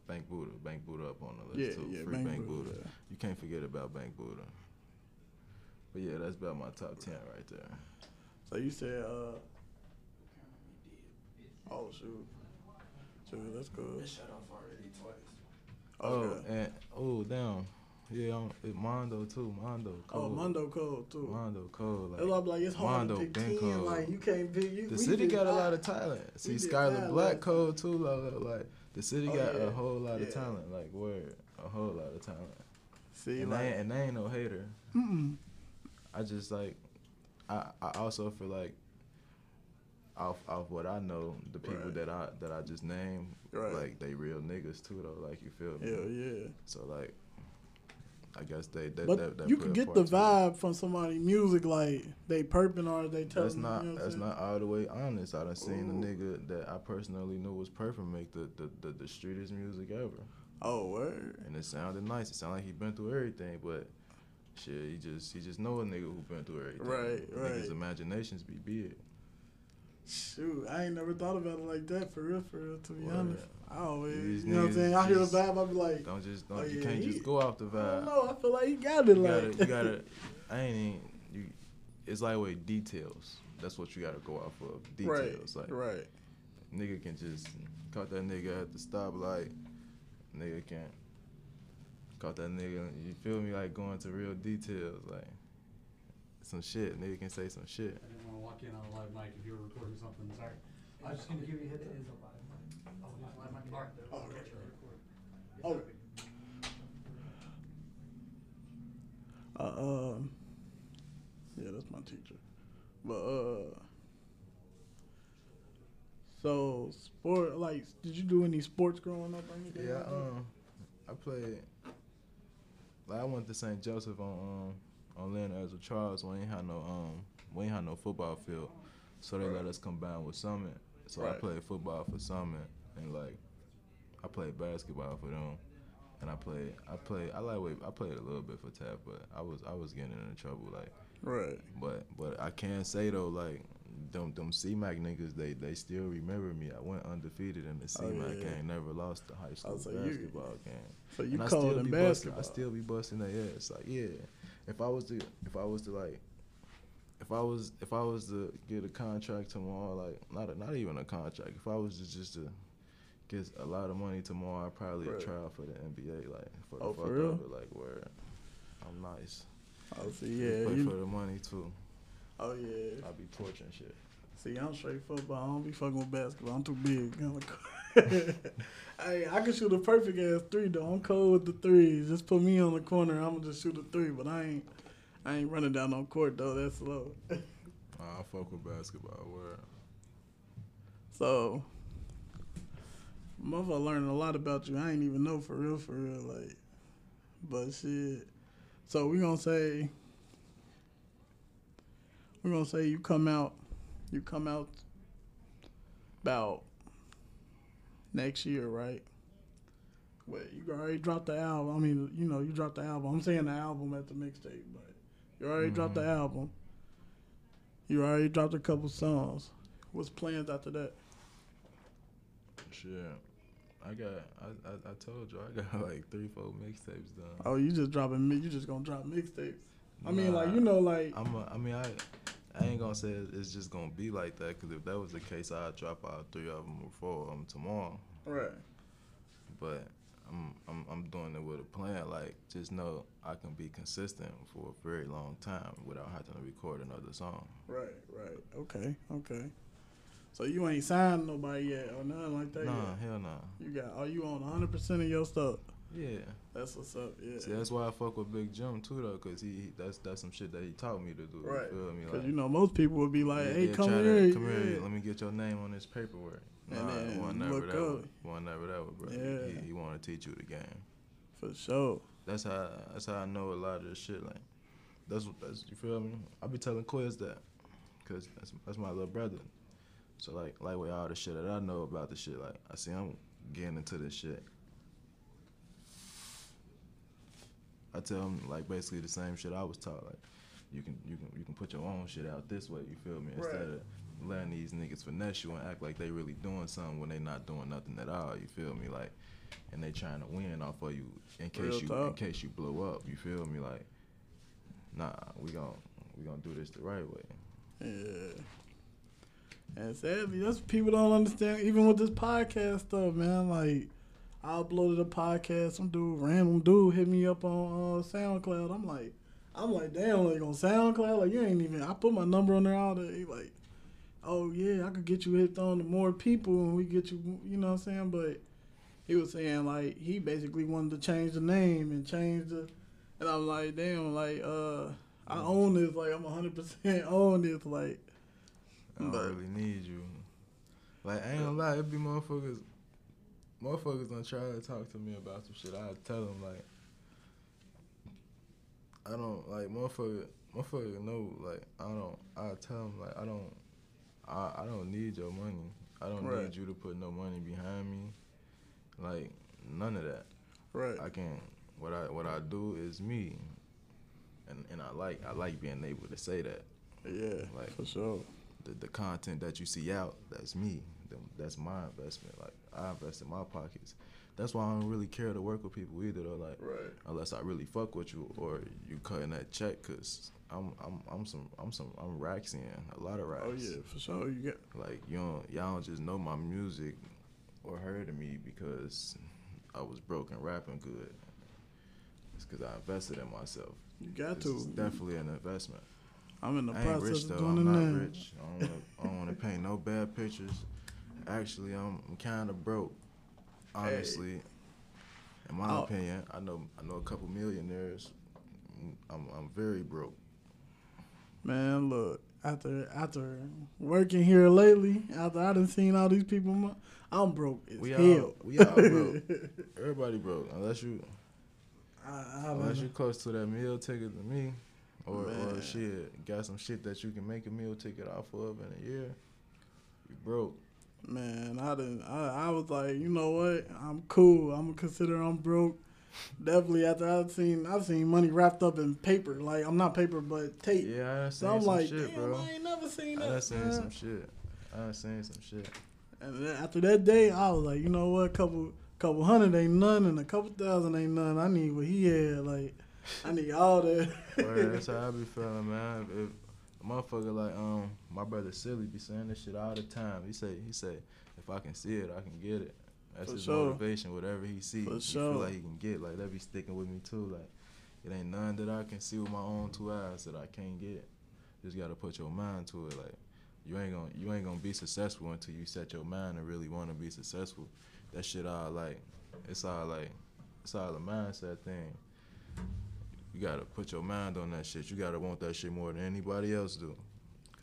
Bank Buddha, Bank Buddha up on the list Yeah, too. yeah. Free Bank Bank, Buddha. Buddha. You can't forget about Bank Buddha. But yeah, that's about my top ten right there. So you said, uh, oh shoot, shoot, that's good. Been shut off already twice. Oh, Okay. and oh damn, yeah, it Mondo too. Mondo. Oh, cold. Oh, Mondo Code too. Mondo. That's why I'm like, it's hard Mondo to pick ten. cold. Like you can't pick. You, The city got a lot of ah, talent. See, Skylar ah, Black last Code too. Like, like the city Oh, got yeah. a whole lot Yeah. of talent. Like word, a whole lot of talent. See, and, like, they, and they ain't no hater. mm-mm. I just like, I I also feel like. Off, off what I know, the people Right. that I that I just named, Right. like they real niggas too though. Like you feel me? hell yeah. So like, I guess they that, But that, that you can get the to it. vibe from somebody music like they perping or they tell That's you not know what that's not all the way honest. I done seen Ooh. a nigga that I personally knew was perfect make the the, the, the streetest music ever. Oh word. And it sounded nice. It sounded like he been through everything, but shit, he just he just know a nigga who been through everything. Right, Niggas' right. imaginations be big. Shoot, I ain't never thought about it like that for real, for real. To be Word. honest, I always, you know what I'm saying. I hear the vibe, I be like, Don't just don't Oh, you yeah, can't he- just go off the vibe. don't. I feel like he got it. You like gotta you gotta I ain't even you it's like with details. That's what you gotta go off of. right, Details. Like right. Nigga can just caught that nigga at the stoplight. Nigga can't caught that nigga. You feel me? Like going to real details. Like some shit. Nigga can say some shit. I didn't want to walk in on a live mic if you were recording something. Sorry. I was just gonna give you a heads up. It is a live mic. Oh, it is a live mic. All right. Oh, okay. Sure. Okay. Uh, um, yeah, that's my teacher. But uh, so sport like, did you do any sports growing up or anything? Yeah, like that? um, I played. Like I went to St. Joseph on um on Leonard Ezzard Charles. We ain't had no um we ain't had no football field, so they let us combine with Summit. So I played football for Summit and like I played basketball for them. And I played, I played, I like, I played a little bit for Taft, but I was, I was getting into trouble, like, right. but, but I can say though, like, them, them C-Mac niggas, they, they still remember me. I went undefeated in the Oh, C-Mac yeah. game, never lost the high oh, school so you- basketball game. So you And I cold still be busting, basketball. I still be busting their ass. Like, yeah, if I was to, if I was to like, if I was, if I was to get a contract tomorrow, like, not, a, not even a contract. If I was to just to get a lot of money tomorrow, I'd probably Right. try out for the NBA, like, for the Oh, fuck real? it, like, where I'm nice. oh, see, yeah, play you, for the money too. oh yeah. I be torching shit. See, I'm straight football. I don't be fucking with basketball. I'm too big. hey, I can shoot a perfect ass three though. I'm cold with the threes. Just put me on the corner. I'm gonna just shoot a three. But I ain't, I ain't running down on court though. That's slow. I fuck with basketball. Where so, motherfucker learning a lot about you. I ain't even know for real, for real. Like, but shit. So we gonna say, we gonna say you come out, you come out about next year, right? Wait, you already dropped the album. I mean, you know, you dropped the album. I'm saying the album at the mixtape, but you already dropped the Mhm. album. You already dropped a couple songs. What's plans after that? shit, I got. I, I I told you I got like three, four mixtapes done. Oh, you just dropping? You just gonna drop mixtapes? I mean, like you know, like I'm. A, I mean, I. I ain't gonna say it's just gonna be like that, cause if that was the case, I'd drop out three of them or four of them tomorrow. right. But I'm, I'm, I'm doing it with a plan. Like, just know I can be consistent for a very long time without having to record another song. Right, right. Okay, okay. So you ain't signed nobody yet or nothing like that Nah, yet? hell nah. You got, are you on 100% of your stuff? Yeah. That's what's up, yeah. See, that's why I fuck with Big Jim too, though, cause he that's that's some shit that he taught me to do. right. You feel me? Because, you know, most people would be like, yeah, hey, yeah, come here. to- come yeah. here. Let me get your name on this paperwork. And Nah, then one never that. up. One, never that, bro. Yeah. He, he want to teach you the game. For sure. That's how that's how I know a lot of this shit. Like, that's what that's you feel me. I be telling Quiz that, cause that's that's my little brother. So like like with all the shit that I know about the shit, like I see I'm getting into this shit. I tell them like basically the same shit I was taught. Like, you can you can you can put your own shit out this way. You feel me? Instead of letting these niggas finesse you and act like they really doing something when they not doing nothing at all. You feel me? Like, and they trying to win off of you in case Real you in case you blow up. You feel me? Like, nah, we gon' we gonna do this the right way. Yeah. And sadly, that's what people don't understand. Even with this podcast stuff, man. Like, I uploaded a podcast. Some dude, random dude, hit me up on uh, SoundCloud. I'm like, I'm like, damn, like on SoundCloud, like you ain't even. I put my number on there all day. Like, oh yeah, I could get you hit on to more people, and we get you. You know what I'm saying? But he was saying like he basically wanted to change the name and change the. And I'm like, damn, like uh, I own this. Like I'm 100 percent own this. Like. I don't But- really need you. Like I ain't gonna lie, it be motherfuckers. Motherfuckers don't try to talk to me about some shit. I tell them like, I don't like motherfucker. Motherfucker know like I don't. I tell them like I don't. I I don't need your money. I don't Right. need you to put no money behind me. Like none of that. Right. I can't. what I what I do is me. And and I like I like being able to say that. yeah. Like- for sure. the, the content that you see out, that's me. That's my investment. Like I invest in my pockets. That's why I don't really care to work with people either. Though, like Right. unless I really fuck with you or you cutting that check, cause I'm I'm I'm some I'm some I'm Raxian, a lot of oh, racks. Oh yeah, for sure. You get Like you don't y'all don't just know my music or heard of me because I was broken rapping good. It's cause I invested in myself. you got This to. definitely an investment. I'm in the I ain't process rich of though. doing I'm not rich. I don't, wanna, I don't want to paint no bad pictures. Actually, I'm, I'm kind of broke. Honestly, in my Oh. opinion, I know I know a couple millionaires. I'm I'm very broke. Man, look, after after working here lately, after I done seen all these people, I'm broke as We hell. all we all broke. Everybody broke unless you I, I unless you're close to that meal ticket to me, or or shit got some shit that you can make a meal ticket off of in a year. You broke. Man, I didn't. I, I was like, you know what? I'm cool. I'm gonna consider I'm broke. Definitely after I've seen I've seen money wrapped up in paper. Like I'm not paper, but tape. Yeah, I so seen I'm some like, shit, damn, bro. I ain't never seen I that. done seen man. some shit. I done seen some shit. And then after that day, I was like, you know what? A couple couple hundred ain't none, and a couple thousand ain't none. I need what he had. Like, I need all that. Word, that's how I be feeling, man. If, if a motherfucker like um my brother Silly be saying this shit all the time. He say he say if I can see it, I can get it. That's For his sure. motivation. Whatever he see, For he sure. feel like he can get. Like that be sticking with me too. Like it ain't none that I can see with my own two eyes that I can't get. Just gotta put your mind to it. Like you ain't gonna you ain't gonna be successful until you set your mind and really want to be successful. That shit all like it's all like it's all a mindset thing. You gotta put your mind on that shit. You gotta want that shit more than anybody else do.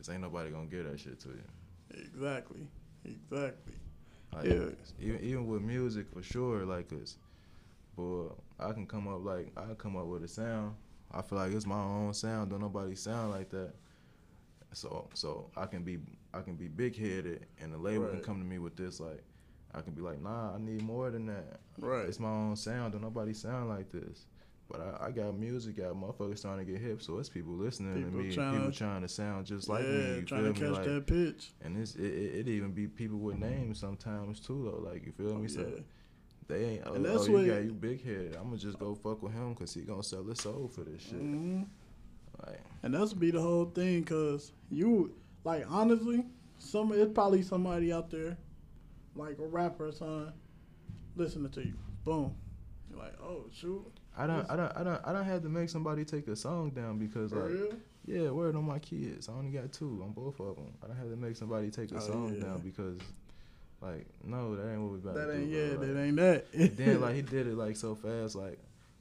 Cause ain't nobody gonna give that shit to you. exactly. Exactly. Like, Yeah. even even with music for sure, like, cause, but I can come up like I come up with a sound. I feel like it's my own sound. Don't nobody sound like that. So so I can be I can be big headed, and the label can come to me with this like. I can be like, nah, I need more than that. Right. It's my own sound. Don't nobody sound like this. But I, I got music, got motherfuckers starting to get hip, so it's people listening People to me, tryna- people trying to sound just like yeah, me. You trying feel to me? catch Like, that pitch. and it's it, it, it even be people with names sometimes too though. Like you feel Oh, me? So yeah. they ain't. Oh, And that's oh, you got you big head. I'm gonna just go fuck with him because he gonna sell his soul for this shit. Mhm. Like And that's be the whole thing, cause you like honestly, some it's probably somebody out there, like a rapper or something, listening to you. Boom. You're like, oh shoot, I don't I don't I don't I don't have to make somebody take a song down because for like real? yeah, word on my kids. I only got two on both of them. I don't have to make somebody take a Oh, song yeah. down because like no, that ain't what we about That to ain't do. yeah, bro. that ain't that. and then like he did it like so fast like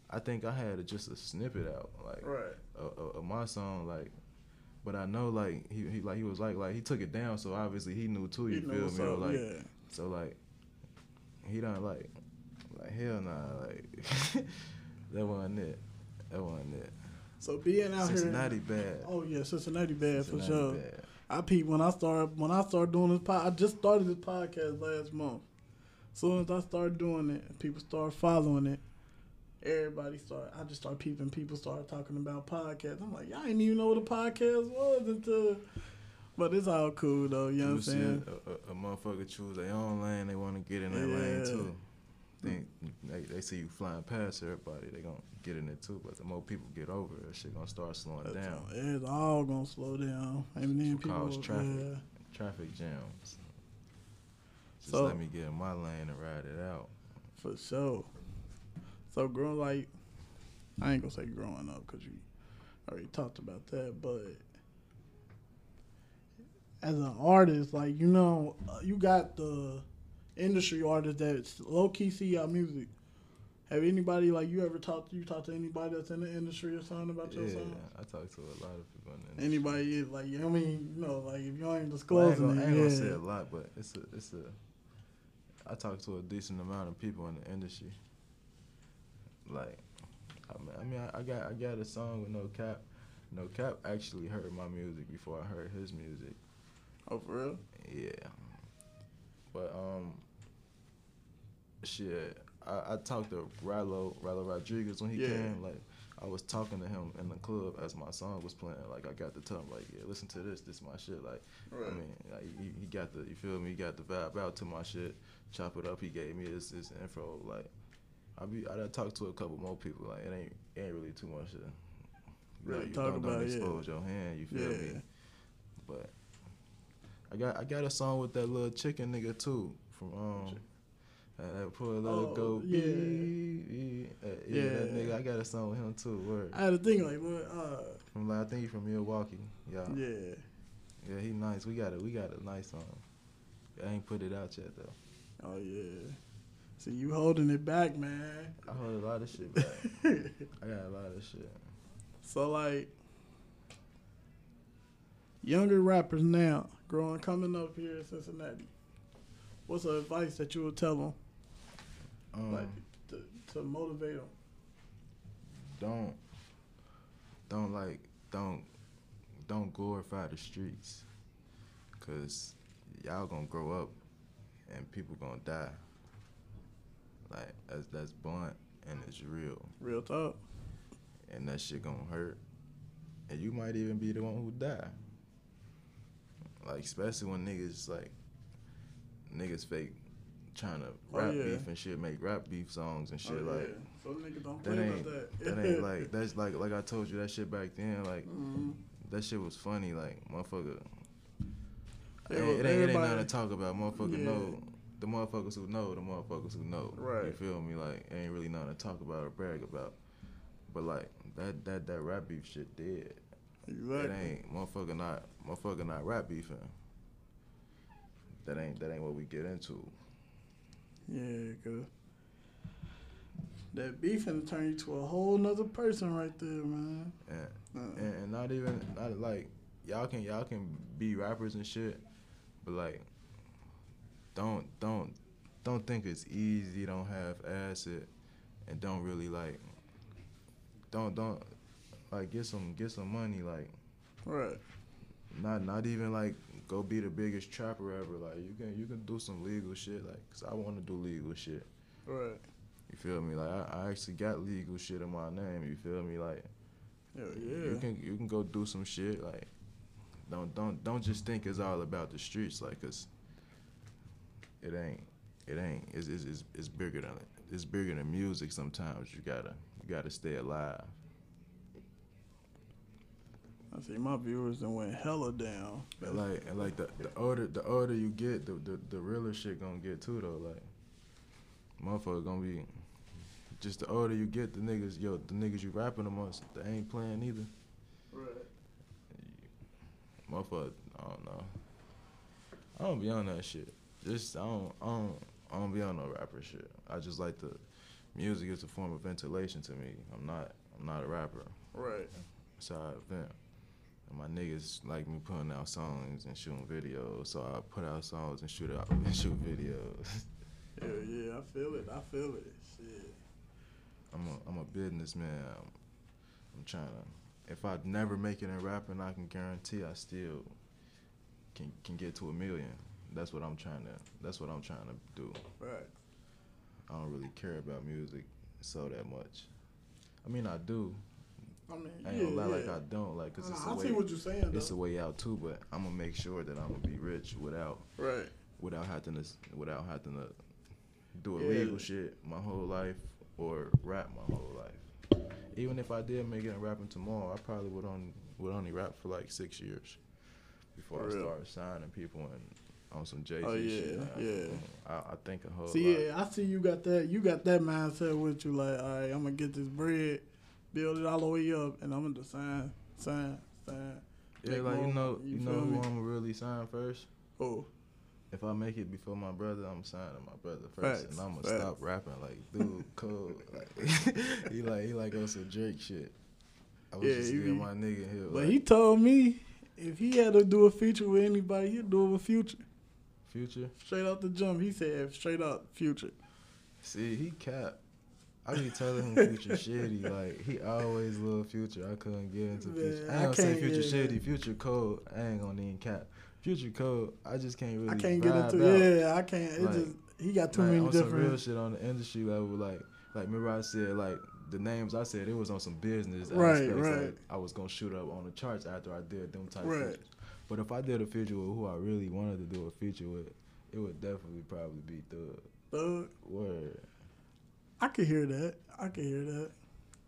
I think I had just a snippet out like right. of, of- my song, like, but I know like he, he like he was like like he took it down, so obviously he knew too. You You feel me? up, like yeah. so like he don't like like hell nah like that wasn't it. That wasn't it. So being out Cincinnati here. Cincinnati bad. Oh yeah, Cincinnati bad Cincinnati for sure. bad. I peeped when I started when I started doing this pod. I just started this podcast last month. soon as I started doing it, people started following it. Everybody started. I just started peeping. People started talking about podcasts. I'm like, y'all didn't even know what a podcast was until. But it's all cool though. You know what I'm saying? a, a, a motherfucker choose their own lane, they want to get in that lane too. Think they, they see you flying past everybody, they gonna get in it too. But the more people get over it, shit gonna start slowing That's down. It's all gonna slow down, and then people. cause traffic. Traffic jams. Just So- let me get in my lane and ride it out. For sure. So growing like, I ain't gonna say growing up because you already talked about that, but as an artist, like you know, uh, you got the industry artists that low key see your music. Have anybody like you ever talked? You talked to anybody that's in the industry or something about your Yeah, song? I talk to a lot of people in the industry. Anybody is like, you know, I mean, you know, like if you ain't Well, I ain't disclosing gonna, I it, ain't yeah. gonna say a lot, but it's a it's a. I talk to a decent amount of people in the industry. Like, I mean, I mean, I, I got I got a song with No Cap. No Cap actually heard my music before I heard his music. oh, for real? Yeah. But um shit, I, I talked to Rylo, Rylo Rodriguez when he Yeah. came. Like I was talking to him in the club as my song was playing. Like I got to tell him like, yeah, listen to this, this my shit. Like I mean, like he, he got the you feel me, he got the vibe out to my shit. Chop it up, he gave me his, his info. Like I be I done talked to a couple more people. Like it ain't it ain't really too much to Really you talk don't, don't about yeah. expose your hand, you feel Yeah. me? But I got I got a song with that little chicken nigga too from um that poor little Oh, go yeah. Uh, yeah, that nigga I got a song with him too. Word. I had a thing like, what? Uh, From like I think he from Milwaukee. Yeah. yeah. Yeah, he nice. We got a we got a nice song. I ain't put it out yet though. Oh yeah. See you holding it back, man. I hold a lot of shit back. I got a lot of shit. So like younger rappers now, growing coming up here in Cincinnati, what's the advice that you would tell them, Um, like to, to motivate them? don't don't like don't don't glorify the streets. Because y'all gonna grow up and people gonna die. Like that's that's blunt and it's real. Real talk. and that shit gonna hurt. And you might even be the one who die. Like especially when niggas like niggas fake trying to Oh, rap yeah. beef and shit make rap beef songs and shit oh, like yeah. Some niggas don't that ain't about that. that ain't like that's like like I told you that shit back then like Mhm. that shit was funny like motherfucker it, ain't, it ain't it ain't nothing to talk about motherfucker Yeah. know the motherfuckers who know the motherfuckers who know Right. you feel me like it ain't really nothing to talk about or brag about but like that that that rap beef shit dead Exactly. it ain't motherfucker not motherfucker not rap beefing that ain't that ain't what we get into Yeah, cause that beef finna turn you to a whole nother person right there, man. and Uh, and, and not even not like y'all can y'all can be rappers and shit, but like don't don't don't think it's easy. Don't have acid, and don't really like don't don't like get some get some money. Like right. not not even like go be the biggest trapper ever. Like you can you can do some legal shit. Like cause I want to do legal shit. Right. You feel me? Like I, I actually got legal shit in my name. You feel me? Like Hell you can you can go do some shit like don't don't don't just think it's all about the streets like cause it ain't it ain't it's it's, it's, it's bigger than it's bigger than music sometimes you gotta you gotta stay alive I see my viewers and went hella down. and like and like the, the older the older you get the, the the realer shit gonna get too though like motherfucker gonna be just the older you get the niggas yo the niggas you rapping amongst they ain't playing either Right. motherfucker, I don't know. I don't be on that shit. Just I don't I don't I don't be on no rapper shit. I just like the music is a form of ventilation to me. I'm not I'm not a rapper. Right. So I vent. My niggas like me putting out songs and shooting videos. So I put out songs and shoot out and shoot videos. Hell yeah, I feel it. I feel it. Shit. I'm a I'm a businessman. I'm, I'm trying to. If I never make it in rapping, I can guarantee I still can can get to a million. That's what I'm trying to. That's what I'm trying to do. Right. I don't really care about music so that much. I mean, I do. I mean, I ain't yeah, gonna lie, like. I don't, like, cause it's I a see way. what you're saying. It's a way out too, but I'm gonna make sure that I'm gonna be rich without Right. without having to without having to do Yeah. illegal shit my whole life or rap my whole life. Even if I did make it in rapping tomorrow, I probably would only would only rap for like six years before For I real. start signing people and on some Jay Z Oh, shit. yeah, I- yeah. I, I think a whole See, lot. yeah, I see you got that. You got that mindset with you. Like, all right, I'm gonna get this bread, build it all the way up, and I'm gonna sign, sign, sign. Yeah, like you know, you you, know who me? I'm gonna really sign first. Oh, If I make it before my brother, I'm signing my brother first, Facts, and I'm gonna facts. stop rapping. Like, dude, cool. Like, he like he like on some Drake shit. I was Yeah, just getting my nigga here. but like, he told me if he had to do a feature with anybody, he'd do it with Future. Future. Straight out the jump, he said straight out Future. See, he cap. I be telling him Future shitty. Like he always loved Future. I couldn't get into Future. I gonna say Future shitty. Future cold. I ain't gonna even cap. Future cold. I just can't really. I can't get into out. yeah, I can't. It Like- just he got too like, many on some real shit on the industry level. Like, like remember I said like the names I said it was on some business Right, aspects. right. Like, I was gonna shoot up on the charts after I did them type Right. features. But if I did a feature with who I really wanted to do a feature with, it would definitely probably be Thug. Thug, Word. I could hear that. I could hear that.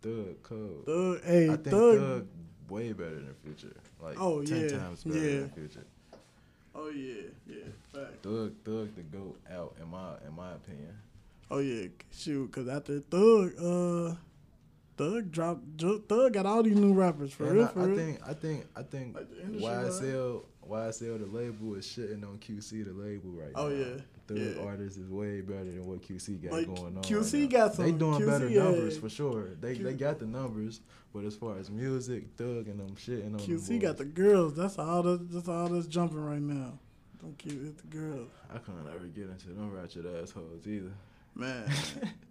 Thug code. Thug, hey, I think Thug. Thug way better than Future. Like Oh, ten yeah, times better yeah. than Future. Oh yeah, yeah, fact. Thug Thug the goat out in my in my opinion. Oh yeah, shoot, cause after Thug, uh, Thug dropped. Thug got all these new rappers for And real. I, for I real. think I think I think Like YSL YSL the label is shitting on QC the label right Oh, now. Oh yeah. Third Yeah. artist is way better than what QC got Like, going on. QC right got They some- doing QC, better numbers for sure. They Q- they got the numbers, but as far as music, Thug and them shitting on QC them got the girls. That's all. That, that's all that's jumping right now. Don't keep it the girls, I couldn't ever get into them ratchet assholes either. Man.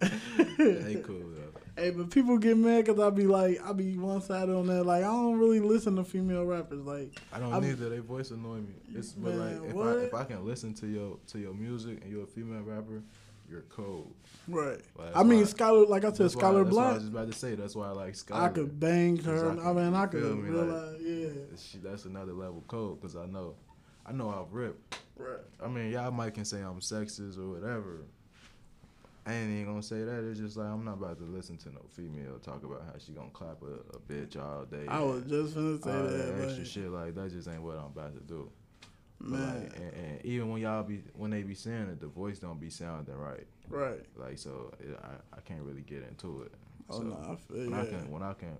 they cool though. Hey, but people get mad because I be like, I be one sided on that. Like, I don't really listen to female rappers. Like, I don't I'm- neither. They voice annoy me. It's but Man, like if what? I if I can listen to your to your music and you're a female rapper, you're cold. right. Like, I mean, why- Skylar, like I said, That's why, I was just about to say. That's why I like Skylar. I could bang her. I I, mean, I could me, like- realize, yeah. She, that's another level cold because I know, I know I'll rip. Right. I mean, y'all might can say I'm sexist or whatever. I ain't even gonna say that. It's just like I'm not about to listen to no female talk about how she gonna clap a, a bitch all day. I was just finna say that. that extra like, shit. Like that just ain't what I'm about to do. But man. like, and, and even when y'all be when they be saying it, the voice don't be sounding right. right. Like so, it, I I can't really get into it. Oh, so, no, I feel when yeah. I can when I can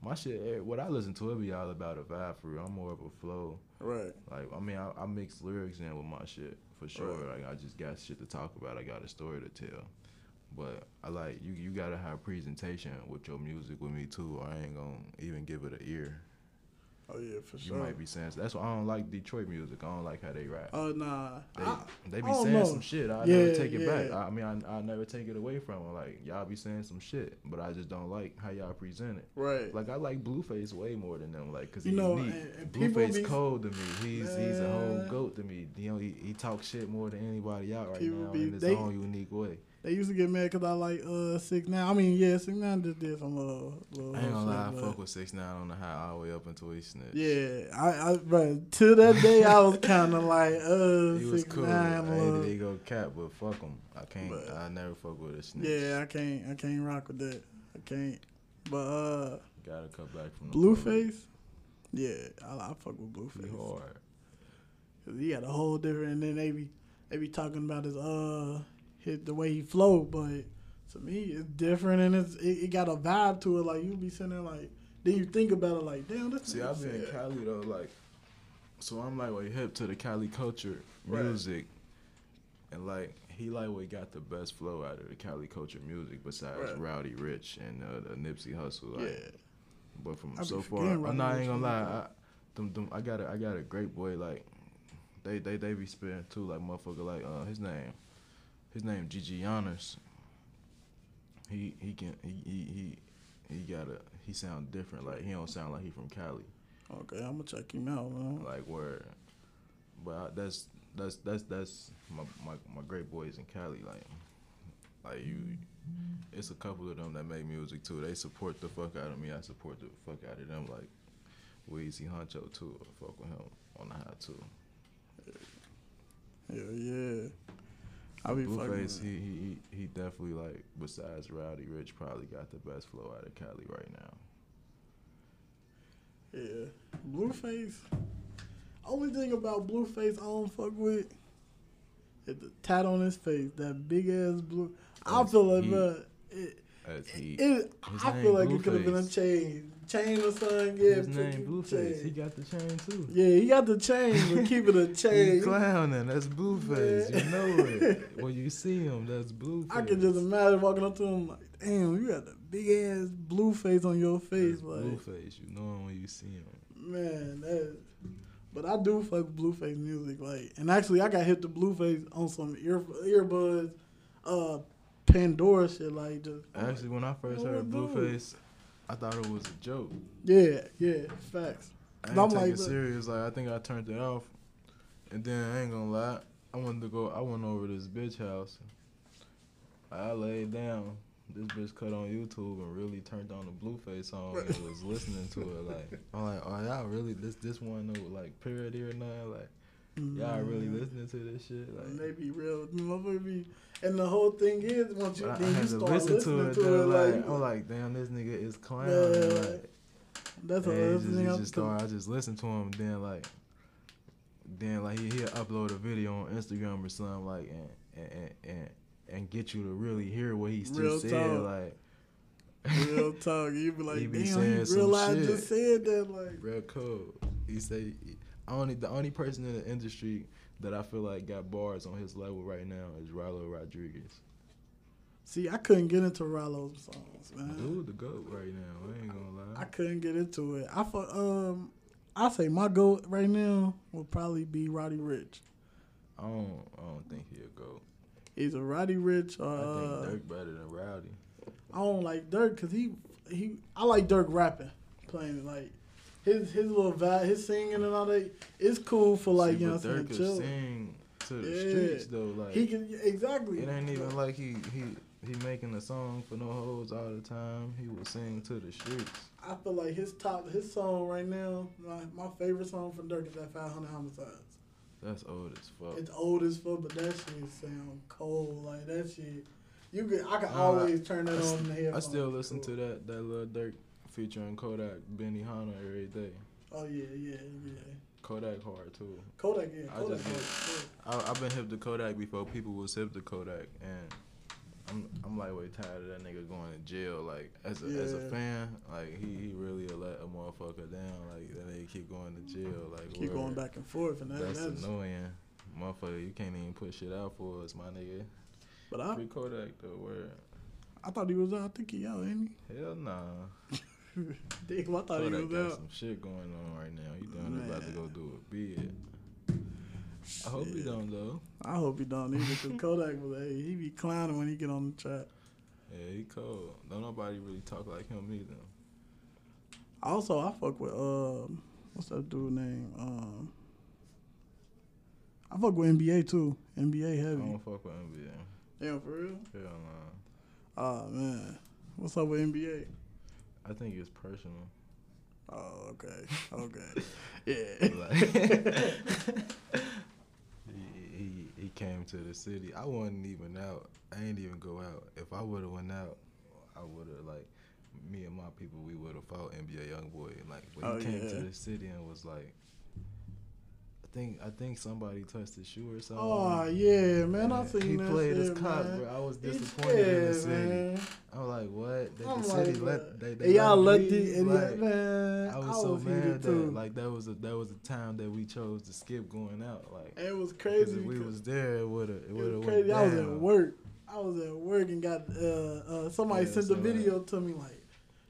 my shit eh, what I listen to it be all about a vibe for real. I'm more of a flow. Right. Like I mean I, I mix lyrics in with my shit for sure. Right. Like I just got shit to talk about. I got a story to tell. But I like you you gotta have presentation with your music with me too, or I ain't gonna even give it an ear. Oh, yeah, for sure. You might be saying that's why I don't like Detroit music. I don't like how they rap. Oh, nah. They, I, they be saying know. some shit. I Yeah, never take it back. yeah. I, I mean, I, I never take it away from them. Like y'all be saying some shit, but I just don't like how y'all present it. right. Like I like Blueface way more than them. Like cause You he's know, unique. and- and Blueface be- cold to me. He's he's a whole goat to me. You know, he, he talks shit more than anybody out right now be- in his they- own unique way. They used to get mad because I like uh six nine. I mean, yeah, six nine just did some uh, little. I ain't gonna lie, I fuck with six nine on the high all the way up until he snitched. Yeah, I, I but to that day I was kind of like uh He was six cool. nine. I hated they go cap, but fuck him. I can't. But- I never fuck with a snitch. Yeah, I can't. I can't rock with that. I can't. But uh, Gotta cut back from the Blueface. Yeah, I, I fuck with Blueface. hard. Cause he got a whole different. And then they be they be talking about his uh his the way he flow, but to me it's different and it's it, it got a vibe to it. Like you be sitting there like then you think about it like damn. that's. See, I've been in Cali though, like, so I'm like way hip to the Cali culture, Right. music, and like he like what got the best flow out of the Cali culture music besides Right. Roddy Ricch and uh, the Nipsey Hussle. Like, Yeah, But from so far, I'm not ain't gonna lie. I, them, them, I got a, I got a great boy like they they they be spitting too like motherfucker like uh his name his name Gigi Honors. He he can he he he, he got a he sound different. Like he don't sound like he from Cali. Okay, I'm gonna check him out, man. like where but I, that's that's that's that's my, my my great boys in Cali like like you it's a couple of them that make music too. They support the fuck out of me. I support the fuck out of them like Weezy Huncho too. I fuck with him on the high too. Yeah, yeah. I be. Blueface he, he he definitely like besides Roddy Ricch probably got the best flow out of Cali right now Yeah, Blueface. Only thing about Blueface I don't fuck with is the tat on his face. That big ass blue. I feel like, bro, it, it, His I feel like it could have been a Blueface. Chain, or something. Yeah, his name Blueface he got the chain too Yeah, he got the chain, but keep it a You chain. clowning, that's Blueface. Yeah. You know it. when you see him, that's Blueface. I can just imagine walking up to him like, damn, you got the big ass blue face on your face, That's like. Blueface. You know him when you see him. Man, that. But I do fuck Blueface music, like, and actually I got hit the Blueface on some ear earbuds, uh, Pandora shit, like just. Actually, when I first heard. Blueface, I thought it was a joke. Yeah, yeah, facts. I I'm didn't take like, it serious. Like I think I turned it off, and then I ain't gonna lie. I wanted to go. I went over to this bitch house. I laid down. This bitch cut on YouTube and really turned on the Blueface song and was listening to it. Like I'm like, oh y'all really this this one no like parody or nothing? Like y'all really Mm. listening to this shit? Like maybe real, motherfucker be, and the whole thing is once you But I, I then you start listen listening to it. to it, like, like, I'm like, damn, this nigga is clown. Yeah. Like, that's what all. he That's just, thing. just started. I just listen to him. Then like, then like he he'll upload a video on Instagram or something like, and and and and, get you to really hear what he still Real said. talk. Like, Real talk. You be like, He be damn, you realize just said that. Like, Real cold. He say only the only person in the industry that I feel like got bars on his level right now is Rylo Rodriguez. see, I couldn't get into Rylo's songs, man. Dude, the goat right now. I ain't gonna lie. I couldn't get into it. I thought, um, I say my goat right now would probably be Roddy Ricch. I don't. I don't think he'll go. Either Roddy Ricch or I uh, think Durk better than Roddy. I don't like Durk because he he I like Durk rapping, playing like his his little vibe, his singing and all that. It's cool for like See, you know what I'm saying, chill. sing to the Yeah. streets though. Like He can exactly. it ain't even like he he he making a song for no hoes all the time. He will sing to the streets. I feel like his top his song right now. My my favorite song from Durk is that 500 Homicides. That's old as fuck. It's old as fuck, but that shit sound cold. Like that shit, you could I can Nah, always turn that I on the I still listen Cool. to that that little Durk featuring Kodak Benny Hanna every day. Oh yeah, yeah, yeah. Kodak hard too. Kodak, yeah, I just, hard. I, I've been hip to Kodak before people was hip to Kodak, and I'm I'm like way tired of that nigga going to jail. Like as a as a fan, like he, he really let a motherfucker down. Like that nigga keep going to jail. Like Keep going back and forth, and that, That's, that's. annoying, motherfucker. You can't even put shit out for us, my nigga. But I, Free Kodak though. Word. I thought he was out. I think he out, ain't Hell nah. Damn, I thought he was got out. some shit going on right now. He done about to go do a bid. I hope he don't though. I hope he don't either, because Kodak was, hey, he be clowning when he get on the track. Yeah, he cold. Don't nobody really talk like him either. Also, I fuck with uh, what's that dude name? Um, I fuck with NBA too. NBA I heavy. don't fuck with NBA. Damn, for real? Hell nah. Oh man, what's up with NBA? I think it's personal. Oh, okay, okay, yeah. Like, he, he he came to the city. I wasn't even out. I ain't even go out. If I would have went out, I would have like me and my people. We would have fought NBA YoungBoy. Like, he Oh, came to the city and was like. I think I think somebody touched his shoe or something. Oh yeah, man, I think he that played his cock, man. bro. I was disappointed in the city. man. I'm like, what? They, I'm the like, city let they, they y'all let me the like, yeah, man. I was so heated mad too. like that was a that was a time that we chose to skip going out. Like, it was crazy. if we was there, it would have it would have was crazy. I was at work. I was at work and got uh, uh somebody Yeah, sent so, the like, video to me like,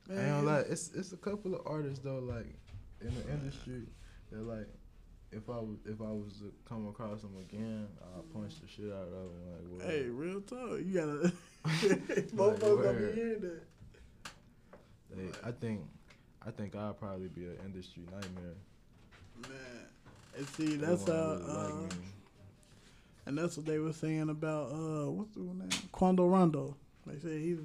man, ain't gonna lie, it's it's a couple of artists though, like in the industry, that like if I was if I was to come across him again, I'll punch the shit out of him. Like, what? Hey, real talk. You gotta. Both Like, gonna be hearing that. They, I think I think I'll probably be an industry nightmare. Man, and see, that's how. really Uh, like and that's what they were saying about uh, what's the name? Quando Rondo. They say he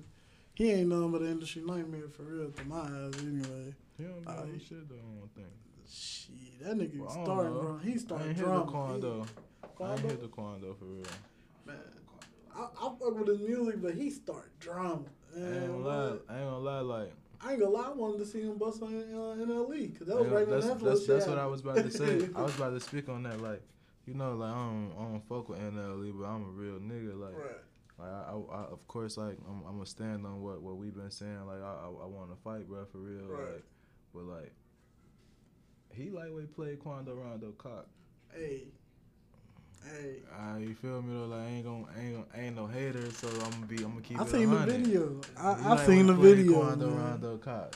he ain't nothing but an industry nightmare for real to my eyes anyway. He don't uh, know he- shit though. I don't think. Shit, that nigga Well, starting drama. He I starting ain't hit the drama. Quando. I ain't hit the Quando for real. Man, I, I fuck with his music, but he start drama. I ain't gonna lie. I ain't gonna lie. Like I ain't gonna lie, I wanted to see him bust on uh, NLE because that was right that's that that's, shit that's what I was about to say. I was about to speak on that. Like, you know, like I don't, I don't fuck with NLE, but I'm a real nigga. Like, right. like I, I, I, of course, like I'm, I'm gonna stand on what, what we've been saying. Like, I, I, I want to fight, bro, for real. Right. Like, but like, he lightweight played Quando Rondo cock. Hey, hey. Uh, you feel me though? Like, I ain't gonna, ain't gonna, ain't no hater. So I'm gonna be, I'm gonna keep I seen the 100. video. I, seen the video, Quando man. Rondo cock.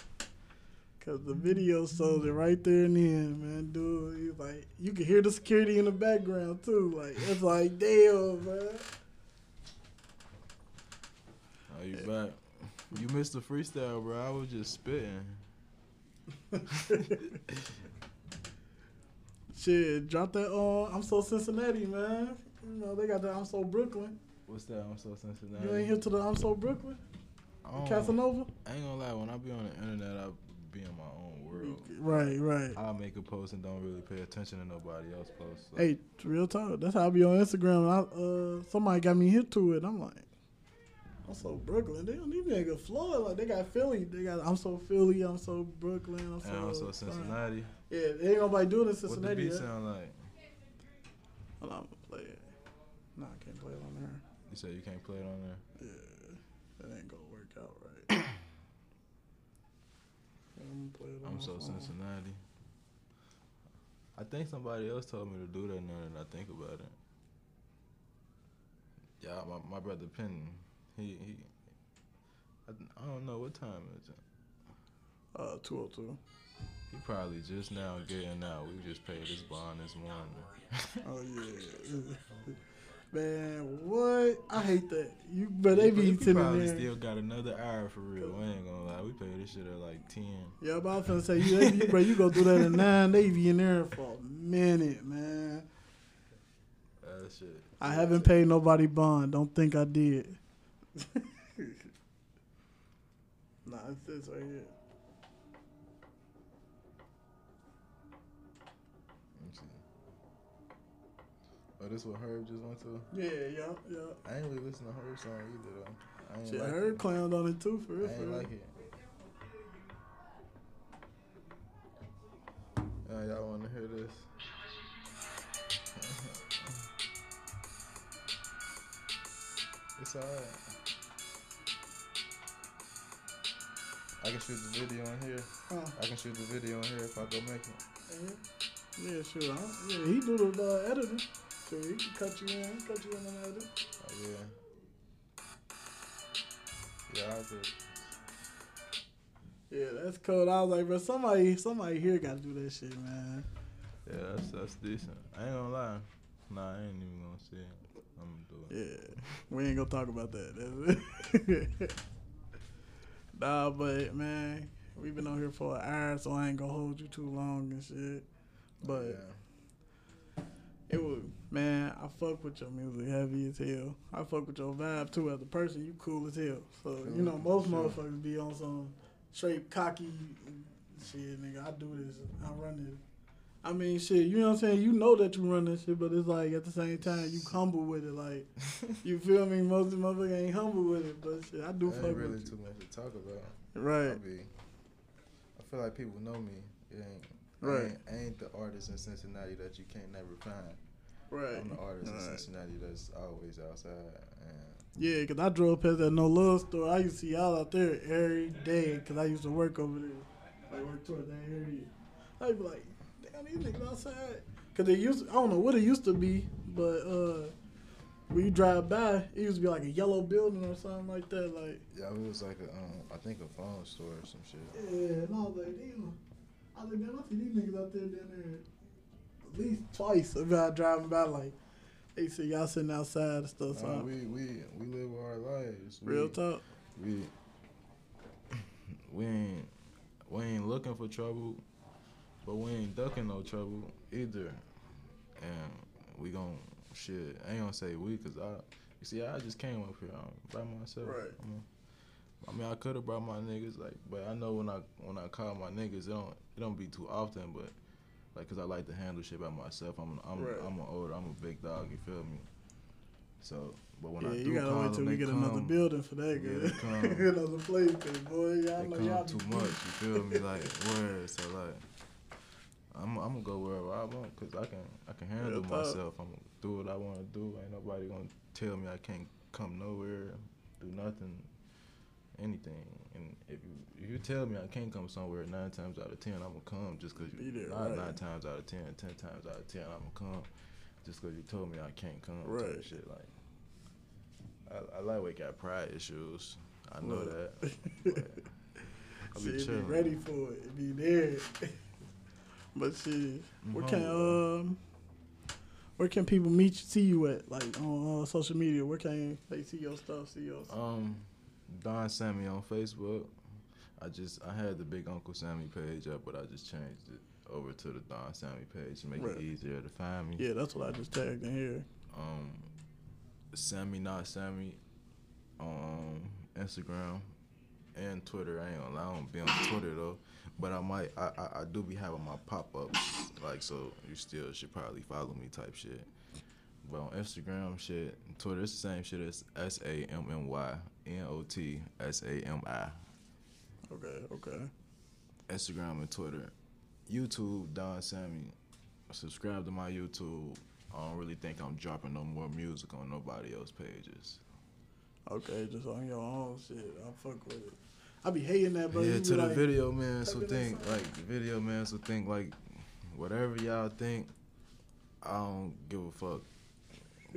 Cause the video sold it right there in the end, man. Dude, like, you can hear the security in the background too. Like it's like, damn, man. Are you back? You missed the freestyle, bro. I was just spitting. Shit, drop that on. I'm so Cincinnati, man. You know they got that. I'm so Brooklyn. What's that? I'm so Cincinnati. You ain't here to the I'm so Brooklyn, Casanova. I ain't gonna lie. When I be on the internet, I be in my own world. Right, right. I make a post and don't really pay attention to nobody else post. So. Hey, real talk. That's how I be on Instagram. And I, uh, somebody got me hit to it. I'm like, I'm so Brooklyn. They don't even nigga Florida. Like they got Philly. They got I'm so Philly. I'm so Brooklyn. I'm so. and also Cincinnati. Yeah, ain't nobody doing it in What the Cincinnati. beat sound like? Hold on, I'm gonna play it. Nah, I can't play it on there. You said you can't play it on there. Yeah, that ain't gonna work out right. play it on I'm so phone. Cincinnati. I think somebody else told me to do that now that I think about it. Yeah, my, my brother Penny, he he. I, I don't know what time is it. Uh, two oh two. He probably just now getting out. We just paid his bond this morning. Oh yeah. Man, what? I hate that. You, but they be sitting probably there. still got another hour for real. I ain't gonna lie. We paid this shit at like ten. Yeah, but I was gonna say, you, they, you, bro, you go through that at nine, they be in there for a minute, man. That shit. I haven't paid nobody bond. Don't think I did. nah, it's this right here. Let me see. Oh, this what Herb just went to? Yeah, yeah, yeah. I ain't really listen to Herb song either though. I ain't Shit, like heard it. clowned on it too, for real, I ain't like it. Uh, y'all want to hear this? it's alright. I can shoot the video in here. Huh. I can shoot the video in here if I go make it. Yeah, yeah sure. Huh? Yeah, he do the uh, editing. So he can cut you in, cut you in edit. Oh yeah. Yeah, do it. Yeah, that's cool. I was like, bro, somebody, somebody here got to do that shit, man. Yeah, that's that's decent. I ain't gonna lie. Nah, I ain't even gonna say it. I'm gonna do it. Yeah, we ain't gonna talk about that. That's it. nah, but man, we've been on here for an hour, so I ain't gonna hold you too long and shit. But yeah. It was, man, I fuck with your music heavy as hell. I fuck with your vibe too as a person. You cool as hell. So you know, most Sure. motherfuckers be on some straight cocky shit, nigga. I do this. I run this. I mean, shit. You know what I'm saying? You know that you run this shit, but it's like at the same time you humble with it. Like you feel me? Most of motherfuckers ain't humble with it, but shit, I do There fuck ain't really with too much to talk about. you. I Right. be. I feel like people know me. It ain't. Right. I ain't, I ain't the artist in Cincinnati that you can't never find. Right. I'm the artist in Cincinnati that's always outside. And Yeah, 'cause I drove past that No Love store. I used to see y'all out there every day because I used to work over there. I work toward that area. I'd be like, damn, these niggas outside. 'Cause they used to, I don't know what it used to be, but uh, when you drive by, it used to be like a yellow building or something like that. Like, yeah, it was like a, um, I think a phone store or some shit. yeah, and I was like, damn. I like, damn, I see these niggas out there down there at least twice about driving by. Like, they see y'all sitting outside and stuff. So I'm- we we we live our lives. We, real talk. We we ain't we ain't looking for trouble, but we ain't ducking no trouble either. And we gon' shit. I ain't gonna say we, cause I you see I just came up here um, by myself. Right. I mean I could have brought my niggas like, but I know when I when I call my niggas, it don't it don't be too often, but. Like, cause I like to handle shit by myself. I'm, I'm, Right. I'm an older, I'm a big dog. You feel me? So, but when yeah, I do you gotta call wait till them, we get come, another building for that. Yeah, Good. they come. another place, cause boy, y'all They know come y'all too much. You feel me? Like word. So like, I'm I'm gonna go wherever I want because I can I can handle Real myself. I'm gonna do what I want to do. Ain't nobody gonna tell me I can't come nowhere, do nothing, anything. And if you if you tell me I can't come somewhere nine times out of ten, I'm gonna come just because Be you there, not right. nine times out of ten, ten times out of ten, I'm gonna come just because you told me I can't come. Right. shit like. I, I like we got pride issues. I know Look. that. but I be Shit, be ready for it. Be there. but shit, where I'm can um, where can people meet you, see you at? Like on uh, social media, where can they see your stuff? See your stuff? Um, Don Sammy on Facebook. I just I had the Big Uncle Sammy page up, but I just changed it over to the Don Sammy page to make Right. it easier to find me. Yeah, that's what I just tagged in here. Um, Sammy not Sami on um, Instagram and Twitter. I ain't gonna lie, I don't be on Twitter though. But I might, I, I, I do be having my pop ups, like so. You still should probably follow me, type shit. But on Instagram, shit, Twitter, it's the same shit as S A M M Y N O T S A M I. Okay, okay. Instagram and Twitter. YouTube, Don Sammy. Subscribe to my YouTube. I don't really think I'm dropping no more music on nobody else pages. Okay, just on your own shit. I fuck with it. I be hating that, bro. yeah, to the like, video man, so think like the video man, so think like whatever y'all think. I don't give a fuck.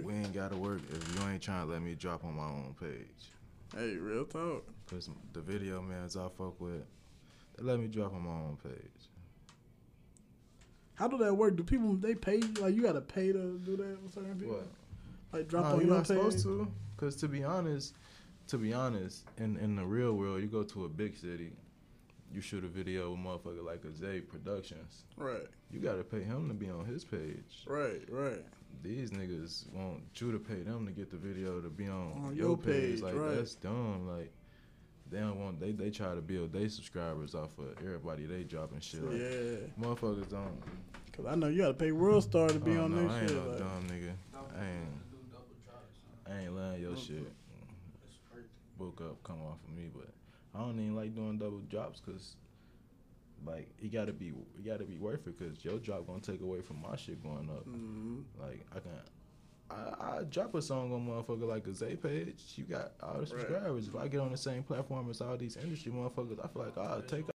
We ain't gotta work if you ain't trying to let me drop on my own page. Hey, real talk. Cause the video mans I fuck with, they let me drop on my own page. How do that work? Do people they pay you? Like you gotta pay to do that with certain people? What? Like drop no, on you're your not page? supposed to. Cause to be honest, to be honest, in in the real world, you go to a big city, you shoot a video with motherfucker like a Zae Productions. Right, You gotta pay him to be on his page. right, right. These niggas want you to pay them to get the video to be on, On your, your page. page, Like right. that's dumb. Like they don't want they they try to build their subscribers off of everybody they dropping shit. Like, Yeah, Motherfuckers don't. cause I know you gotta pay World Star to be oh, on no, this I ain't shit. no like, dumb nigga. I ain't Do. I ain't letting your shit That's book up come off of me, but I don't even like doing double drops because. Like it gotta be, it gotta be worth it because your drop gonna take away from my shit going up. mhm. Like I can, I, I drop a song on motherfucker like a Zae page. You got all the Right. subscribers. If I get on the same platform as all these industry motherfuckers, I feel like I'll take